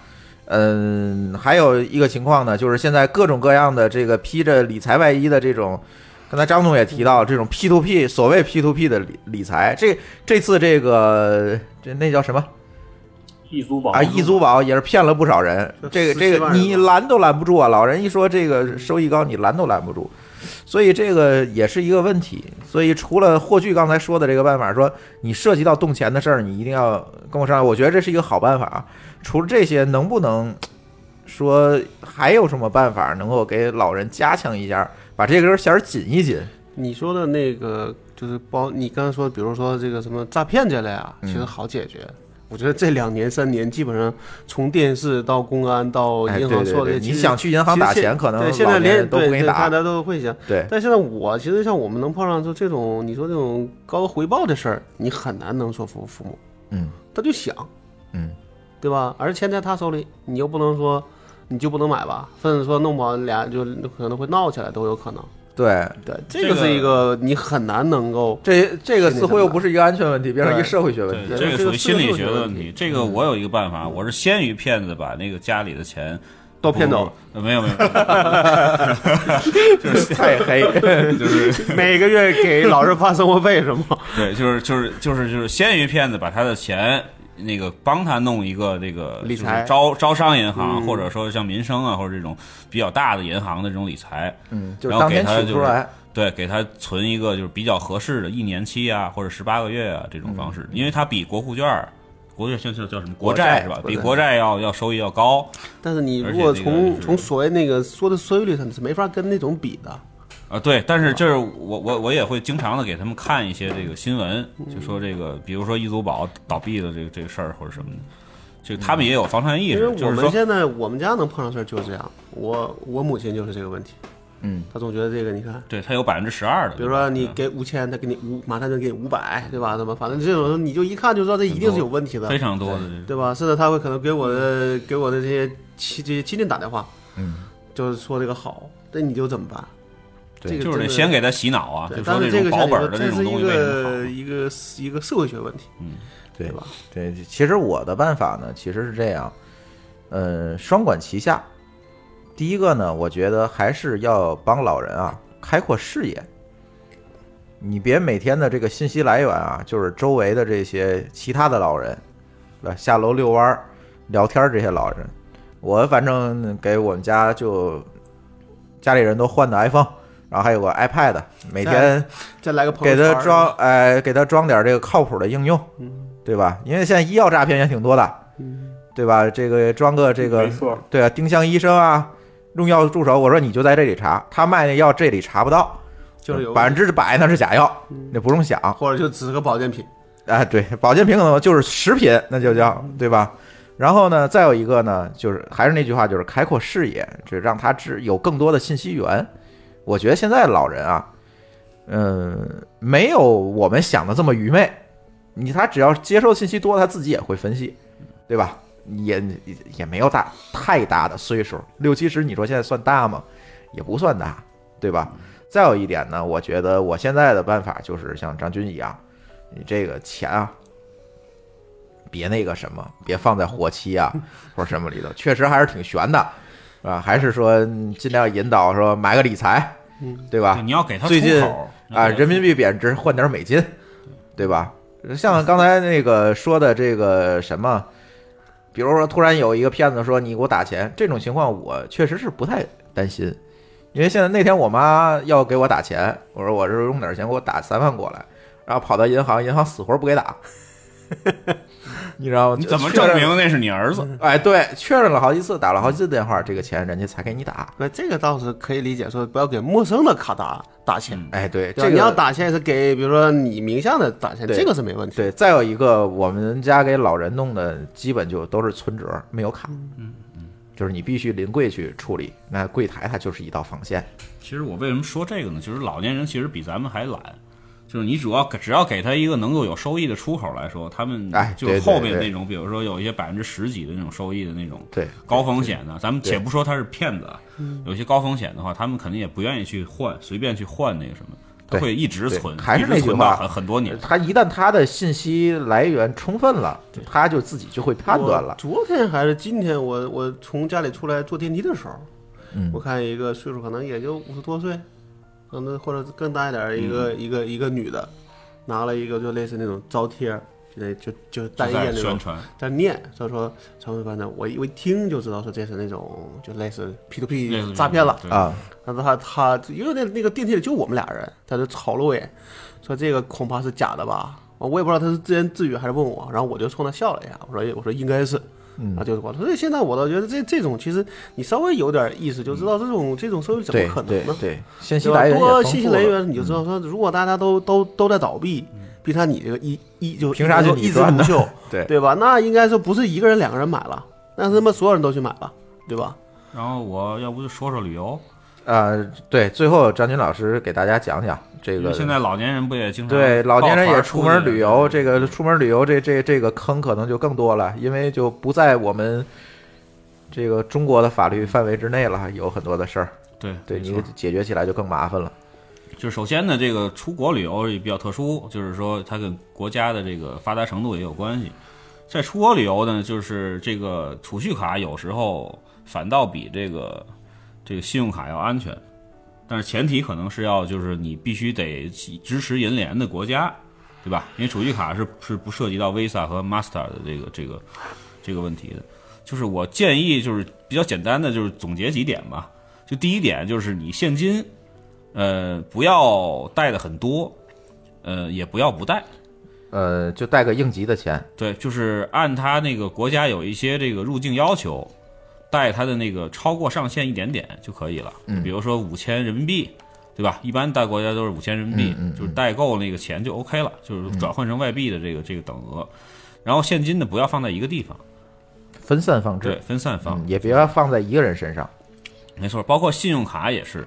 嗯，还有一个情况呢，就是现在各种各样的这个披着理财外衣的这种，刚才张总也提到这种 P to P，所谓 P to P 的理理财，这这次这个这那叫什么易租宝啊？易租宝也是骗了不少人，这个这个你拦都拦不住啊！老人一说这个收益高，你拦都拦不住。所以这个也是一个问题。所以除了霍炬刚才说的这个办法，说你涉及到动钱的事儿，你一定要跟我商量。我觉得这是一个好办法啊。除了这些，能不能说还有什么办法能够给老人加强一下，把这根弦儿紧一紧？你说的那个就是包，你刚才说，比如说这个什么诈骗这类啊，其实好解决。我觉得这两年三年，基本上从电视到公安到哎银行对对对做的，其实你想去银行打钱可能对现在连人都不给你打对对大家都会想。对，但现在我其实像我们能碰上就这种，你说这种高回报的事儿，你很难能说服父母，嗯他就想，嗯，对吧？而钱在他手里，你又不能说你就不能买吧，甚至说弄不好俩就可能会闹起来都有可能。对对，这个是一个你很难能够这这个似乎又不是一个安全问题，变成一个社会学问题。对，这个属于心理学的问题。这个我有一个办法，我是先于骗子把那个家里的钱都骗走，不不没有没有，就是太黑，就是每个月给老人发生活费是吗？对，就是就是就是就是先于骗子把他的钱。那个帮他弄一个这个理财。就是招招商银行，嗯。或者说像民生啊，或者这种比较大的银行的这种理财，嗯，就然后当天给他就是取出来。对，给他存一个就是比较合适的一年期啊，或者十八个月啊这种方式，因为它比国库券儿、国券现在叫什么国国债债是吧？比国债。要要收益要高。但是你如果且这个就是从从所谓那个说的收益率上，你是没法跟那种比的。啊。对，但是就是我我我也会经常的给他们看一些这个新闻，就说这个比如说易租宝倒闭的这个这个事儿或者什么的，就他们也有防范意识，我们就是说现在我们家能碰上事儿就是这样，我我母亲就是这个问题，嗯，她总觉得这个你看，对他有百分之十二的，比如说你嗯给五千，她给你五，马上就给你五百，对吧？怎么反正这种你就一看就知道这一定是有问题的非，常多的这对吧？甚至他会可能给我的给我的这些亲这些亲戚打电话，嗯，就是说这个好，那你就怎么办？对这个就是得先给他洗脑啊，对就是这个说这种保本的这是一这种东西为什么个好？一个一个社会学问题，嗯对吧？对，其实我的办法呢，其实是这样，呃，双管齐下。第一个呢，我觉得还是要帮老人啊开阔视野。你别每天的这个信息来源啊，就是周围的这些其他的老人，对吧？下楼遛弯儿、聊天儿这些老人，我反正给我们家就家里人都换的 iPhone，然后还有个 iPad，每天再来个朋给他装，哎，给他装点这个靠谱的应用，嗯对吧？因为现在医药诈骗也挺多的，对吧？这个装个这个没错，对啊，丁香医生啊，用药助手，我说你就在这里查，他卖那药这里查不到，就是有百分之百那是假药，那不用想。或者就只是个保健品，哎，对，保健品可能就是食品，那就叫对吧？然后呢，再有一个呢，就是还是那句话，就是开阔视野，这让他知有更多的信息源。我觉得现在老人啊，嗯，没有我们想的这么愚昧。你他只要接受信息多，他自己也会分析，对吧？也也没有大太大的岁数，六七十，你说现在算大吗？也不算大，对吧？再有一点呢，我觉得我现在的办法就是像张军一样，你这个钱啊，别那个什么，别放在活期啊或者什么里头，确实还是挺悬的，是吧？还是说嗯尽量引导说买个理财，对吧？你要给他最近啊，人民币贬值，换点美金，对吧？像刚才那个说的这个什么，比如说突然有一个骗子说你给我打钱，这种情况我确实是不太担心，因为现在那天我妈要给我打钱，我说我这用点钱给我打三万过来，然后跑到银行，银行死活不给打，你知道吗？你怎么证明那是你儿子？哎，对，确认了好几次，打了好几次电话，这个钱人家才给你打。那这个倒是可以理解，说不要给陌生的卡打打钱。哎，对，这个你要打钱是给，比如说你名下的打钱，这个是没问题。对，再有一个，我们家给老人弄的基本就都是存折，没有卡。嗯嗯，就是你必须临柜去处理，那柜台它就是一道防线。其实我为什么说这个呢？就是老年人其实比咱们还懒，就是你主要给只要给他一个能够有收益的出口来说，他们哎就后边那种，比如说有一些百分之十几的那种收益的那种对高风险的，咱们且不说他是骗子，啊，有些高风险的话，他们肯定也不愿意去换，随便去换那个什么，他会一直存，还是一直存到那句话很很多年。他一旦他的信息来源充分了，他就自己就会判断了。昨天还是今天，我我从家里出来坐电梯的时候，嗯我看一个岁数可能也就五十多岁，可能或者更大一点儿一个、一个一个女的，拿了一个就类似那种招贴儿，就那就就单页那种在念，所以说常规班的，我一我一听就知道说这是那种就类似 P to P 诈骗了啊。但是他他因为那那个电梯里就我们俩人，他就吵了我也，说这个恐怕是假的吧，我也不知道他是自言自语还是问我，然后我就冲他笑了一下，我说我说应该是。嗯啊，就是光，所以现在我倒觉得这这种其实你稍微有点意思，就知道这种这种社会怎么可能呢？对对，信息来源。信息来源，你就知道说，如果大家都都都在倒闭，比他你这个一一就凭啥就一枝独秀，对对吧？那应该说不是一个人两个人买了，那是他妈所有人都去买了，对吧？然后我要不就说说旅游，呃，对，最后张军老师给大家讲讲这个。现在老年人不也经常对老年人也出门旅游，这个出门旅游这这这个坑可能就更多了，因为就不在我们这个中国的法律范围之内了，有很多的事儿，对对你解决起来就更麻烦了。就首先呢，这个出国旅游也比较特殊，就是说它跟国家的这个发达程度也有关系。在出国旅游呢，就是这个储蓄卡有时候反倒比这个这个信用卡要安全，但是前提可能是要就是你必须得支持银联的国家，对吧？因为储蓄卡是是不涉及到 Visa 和 Master 的这个这个这个问题的。就是我建议就是比较简单的，就是总结几点吧。就第一点就是你现金，呃，不要带的很多，呃，也不要不带。呃，就带个应急的钱，对，就是按他那个国家有一些这个入境要求，带他的那个超过上限一点点就可以了。嗯比如说五千人民币，对吧？一般带国家都是五千人民币，嗯嗯嗯就是代购那个钱就 OK 了，就是转换成外币的这个这个等额。然后现金呢，不要放在一个地方，分散放置，对，分散放。嗯，也别要放在一个人身上。没错，包括信用卡也是，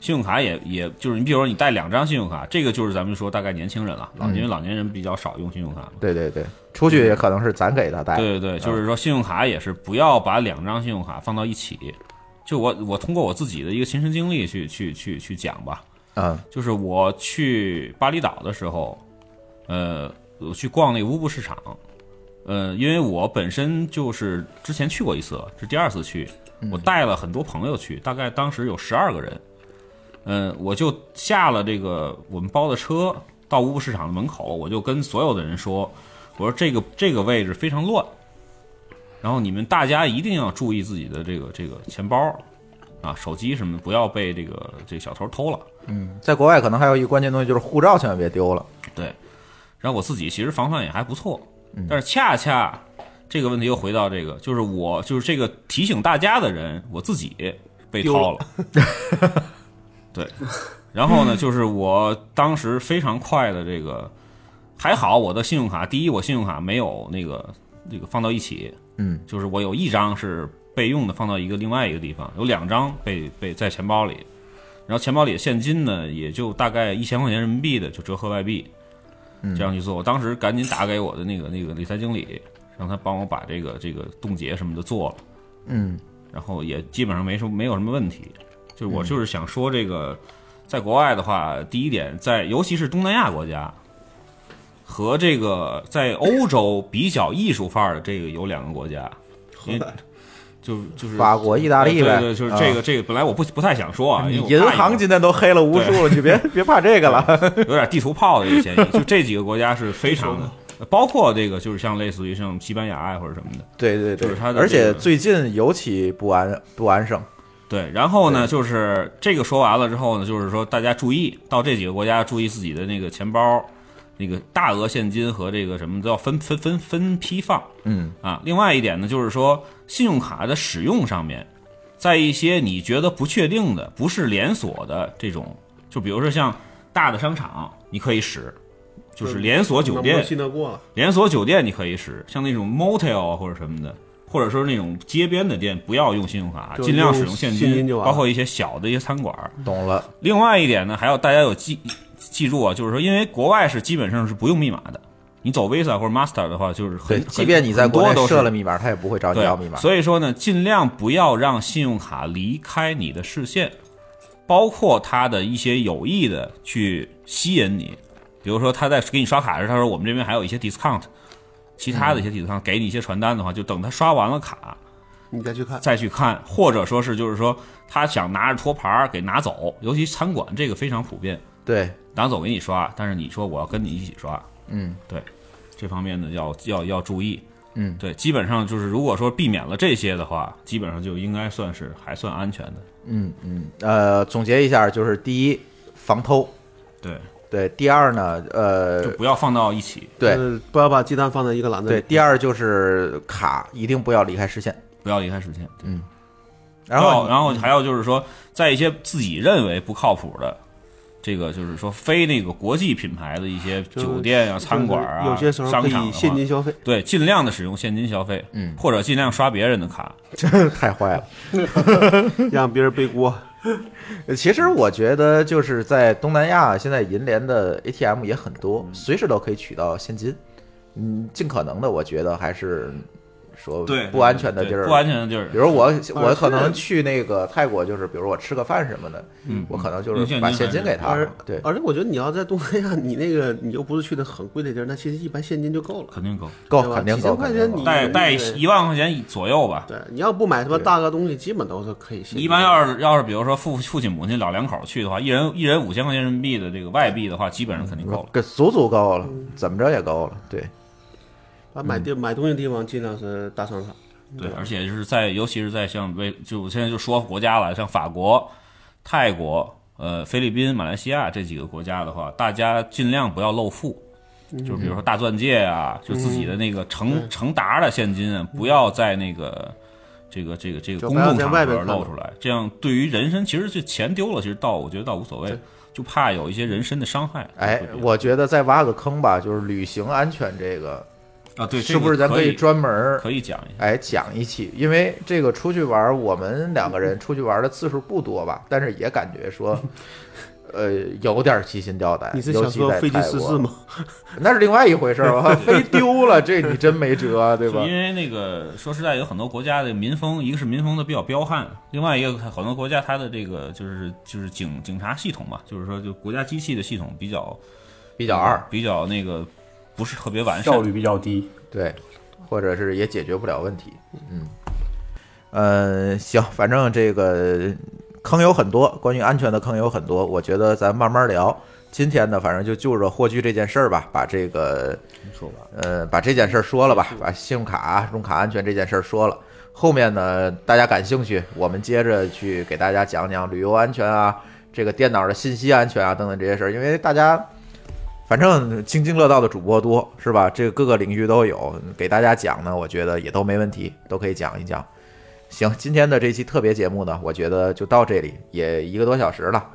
信用卡也也就是你比如说你带两张信用卡，这个就是咱们说大概年轻人了，老嗯因为老年人比较少用信用卡嘛。对对对，出去也可能是咱给他带。对对对，就是说信用卡也是不要把两张信用卡放到一起。就我我通过我自己的一个亲身经历去去去去讲吧，嗯就是我去巴厘岛的时候，呃，我去逛那个乌布市场，呃，因为我本身就是之前去过一次了，是第二次去，我带了很多朋友去，大概当时有十二个人，嗯，我就下了这个我们包的车到乌布市场的门口，我就跟所有的人说，我说这个这个位置非常乱，然后你们大家一定要注意自己的这个这个钱包啊、手机什么的，不要被这个这个小偷偷了。嗯，在国外可能还有一个关键东西就是护照，千万别丢了。对，然后我自己其实防范也还不错，嗯但是恰恰这个问题又回到这个，就是我就是这个提醒大家的人，我自己被掏了。对，然后呢，就是我当时非常快的这个，还好我的信用卡，第一我信用卡没有那个那个放到一起，嗯，就是我有一张是备用的，放到一个另外一个地方，有两张被被在钱包里，然后钱包里的现金呢，也就大概一千块钱人民币的，就折合外币，嗯。这样去做。我当时赶紧打给我的那个那个理财经理，让他帮我把这个这个冻结什么的做了，嗯。然后也基本上没什么没有什么问题。就我就是想说这个，在国外的话，第一点，在尤其是东南亚国家。和这个在欧洲比较艺术范儿的这个有两个国家，因为就就是法国意大利呗对对，就是这个啊这个本来我不不太想说啊，因为银行今天都黑了无数了，你别别怕这个了。有点地图炮的这个嫌疑。就这几个国家是 非常的，包括这个就是像类似于像西班牙啊或者什么的，对对对，就是它的而且最近尤其不安不安生。对，然后呢，就是这个说完了之后呢，就是说大家注意到这几个国家注意自己的那个钱包，那个大额现金和这个什么都要分分分分批放嗯啊。另外一点呢，就是说信用卡的使用上面，在一些你觉得不确定的、不是连锁的这种，就比如说像大的商场，你可以使，就是连锁酒店信得过了。连锁酒店你可以使，像那种 motel 啊或者什么的，或者说那种街边的店，不要用信用卡，就尽量使用用现现金包括一些小的一些餐馆。懂了。另外一点呢，还要大家有记记住啊，就是说，因为国外是基本上是不用密码的，你走 Visa 或者 Master 的话，就是，很即便你在国内都设了密码，他也不会找你对要密码。所以说呢，尽量不要让信用卡离开你的视线，包括他的一些有意的去吸引你，比如说他在给你刷卡时，他说我们这边还有一些 discount，其他的一些 discount 给你一些传单的话，就等他刷完了卡你再去看，再去看，或者说是就是说他想拿着托盘儿给拿走，尤其餐馆这个非常普遍，对，拿走给你刷，但是你说我要跟你一起刷，嗯。对，这方面呢要要要注意。嗯，对，基本上就是如果说避免了这些的话，基本上就应该算是还算安全的。嗯嗯，呃，总结一下，就是第一，防偷；对，对，第二呢，呃就，不要放到一起，对就是不要把鸡蛋放在一个篮子里。对，第二就是卡一定不要离开视线。不要离开视线。嗯，然后然后还有就是说，在一些自己认为不靠谱的。这个就是说，非那个国际品牌的一些酒店啊、餐馆啊、有些时候可以商场现金消费。对，尽量的使用现金消费，嗯或者尽量刷别人的卡。太坏了。让别人背锅。其实我觉得就是在东南亚，现在银联的 ATM 也很多，嗯随时都可以取到现金。嗯，尽可能的，我觉得还是说对，不安全的地儿，不安全的地儿比。如我我可能去那个泰国，就是比如我吃个饭什么的，嗯我可能就是把现金给他。对，而且我觉得你要在东南亚，你那个你又不是去的很贵的地儿，那其实一般现金就够了。肯定够，够对吧肯定够，几千块钱你带带一万块钱左右吧。对，你要不买什么大个东西，基本都是可以现金。一般要是要是比如说父父亲母亲老两口去的话，一人一人五千块钱人民币的这个外币的话，基本上肯定够了。给足足够了，嗯怎么着也够了。对，把买地买东西的地方尽量是大商场。对，而且就是在尤其是在像为就我现在就说国家了，像法国、泰国、呃菲律宾、马来西亚这几个国家的话，大家尽量不要露富。就是比如说大钻戒啊，就自己的那个成对成沓的现金啊，不要在那个这个这个这个公共场合外边露出来，这样对于人身其实这钱丢了，其实倒我觉得倒无所谓，就怕有一些人身的伤害。哎我觉得再挖个坑吧，就是旅行安全这个，啊对，是不是咱可以专门儿可以讲一下？哎讲一期？因为这个出去玩儿，我们两个人出去玩儿的次数不多吧，但是也感觉说。呃，有点提心吊胆，你是想说飞机失事吗？那是另外一回事儿吧，飞丢了，这你真没辙，对吧因？为那个说实在，有很多国家的民风，一个是民风的比较彪悍，另外一个很多国家它的这个就是就是警警察系统嘛，就是说就国家机器的系统比较比较二，比较那个不是特别完善效。率比较低。对，或者是也解决不了问题。嗯，呃，行，反正这个坑有很多，关于安全的坑有很多，我觉得咱慢慢聊。今天呢，反正就就着霍炬这件事儿吧，把这个说吧，呃，把这件事儿说了吧，把信用卡、用卡安全这件事儿说了。后面呢，大家感兴趣，我们接着去给大家讲讲旅游安全啊，这个电脑的信息安全啊等等这些事儿。因为大家反正津津乐道的主播多，是吧？这各个领域都有，给大家讲呢，我觉得也都没问题，都可以讲一讲。行，今天的这期特别节目呢，我觉得就到这里，也一个多小时了，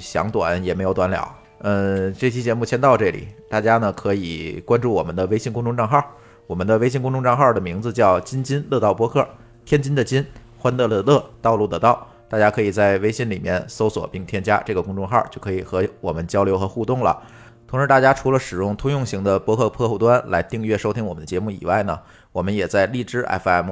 想短也没有短了。呃，这期节目先到这里，大家呢可以关注我们的微信公众账号，我们的微信公众账号的名字叫“津津乐道播客”，天津的津，欢乐的乐，道路的道。大家可以在微信里面搜索并添加这个公众号，就可以和我们交流和互动了。同时，大家除了使用通用型的播客客户端来订阅收听我们的节目以外呢，我们也在荔枝 FM、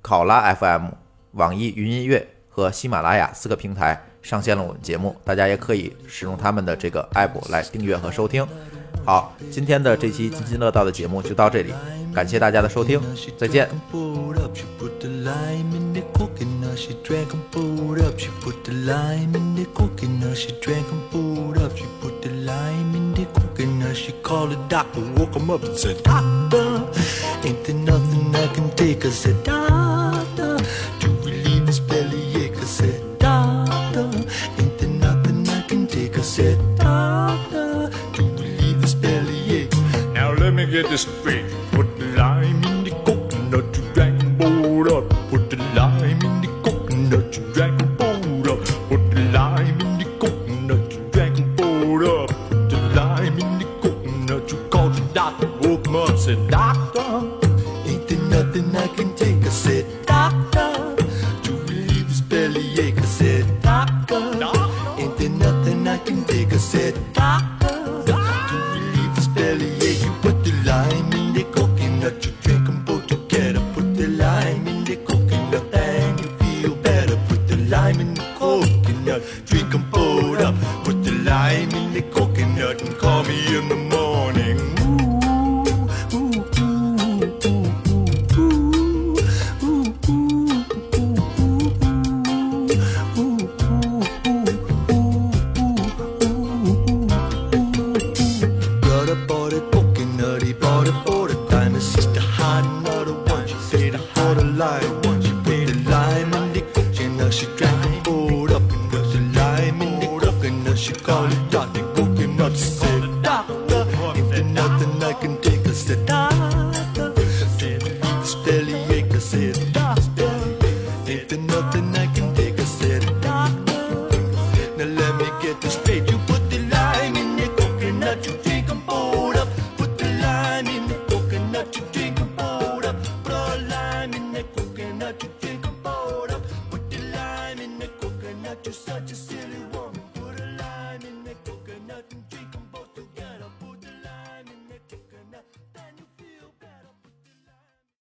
考拉 FM、网易云音乐和喜马拉雅四个平台上线了我们节目，大家也可以使用他们的这个 app 来订阅和收听。好，今天的这期津津乐道的节目就到这里，感谢大家的收听，再见。Pulled up, she put the lime in the coconut. She drank and pulled up. She put the lime in the coconut. She drank and pulled up. She put the lime in the the coconut. She called the doctor, woke him up and said, Doctor, ain't there nothing I can take? I said, Doctor, to relieve this bellyache. I said, Doctor, ain't there nothing I can take? I said, Doctor, to relieve this bellyache. Now let me get this straight. Put the lime in the coconut, you drank pulled up.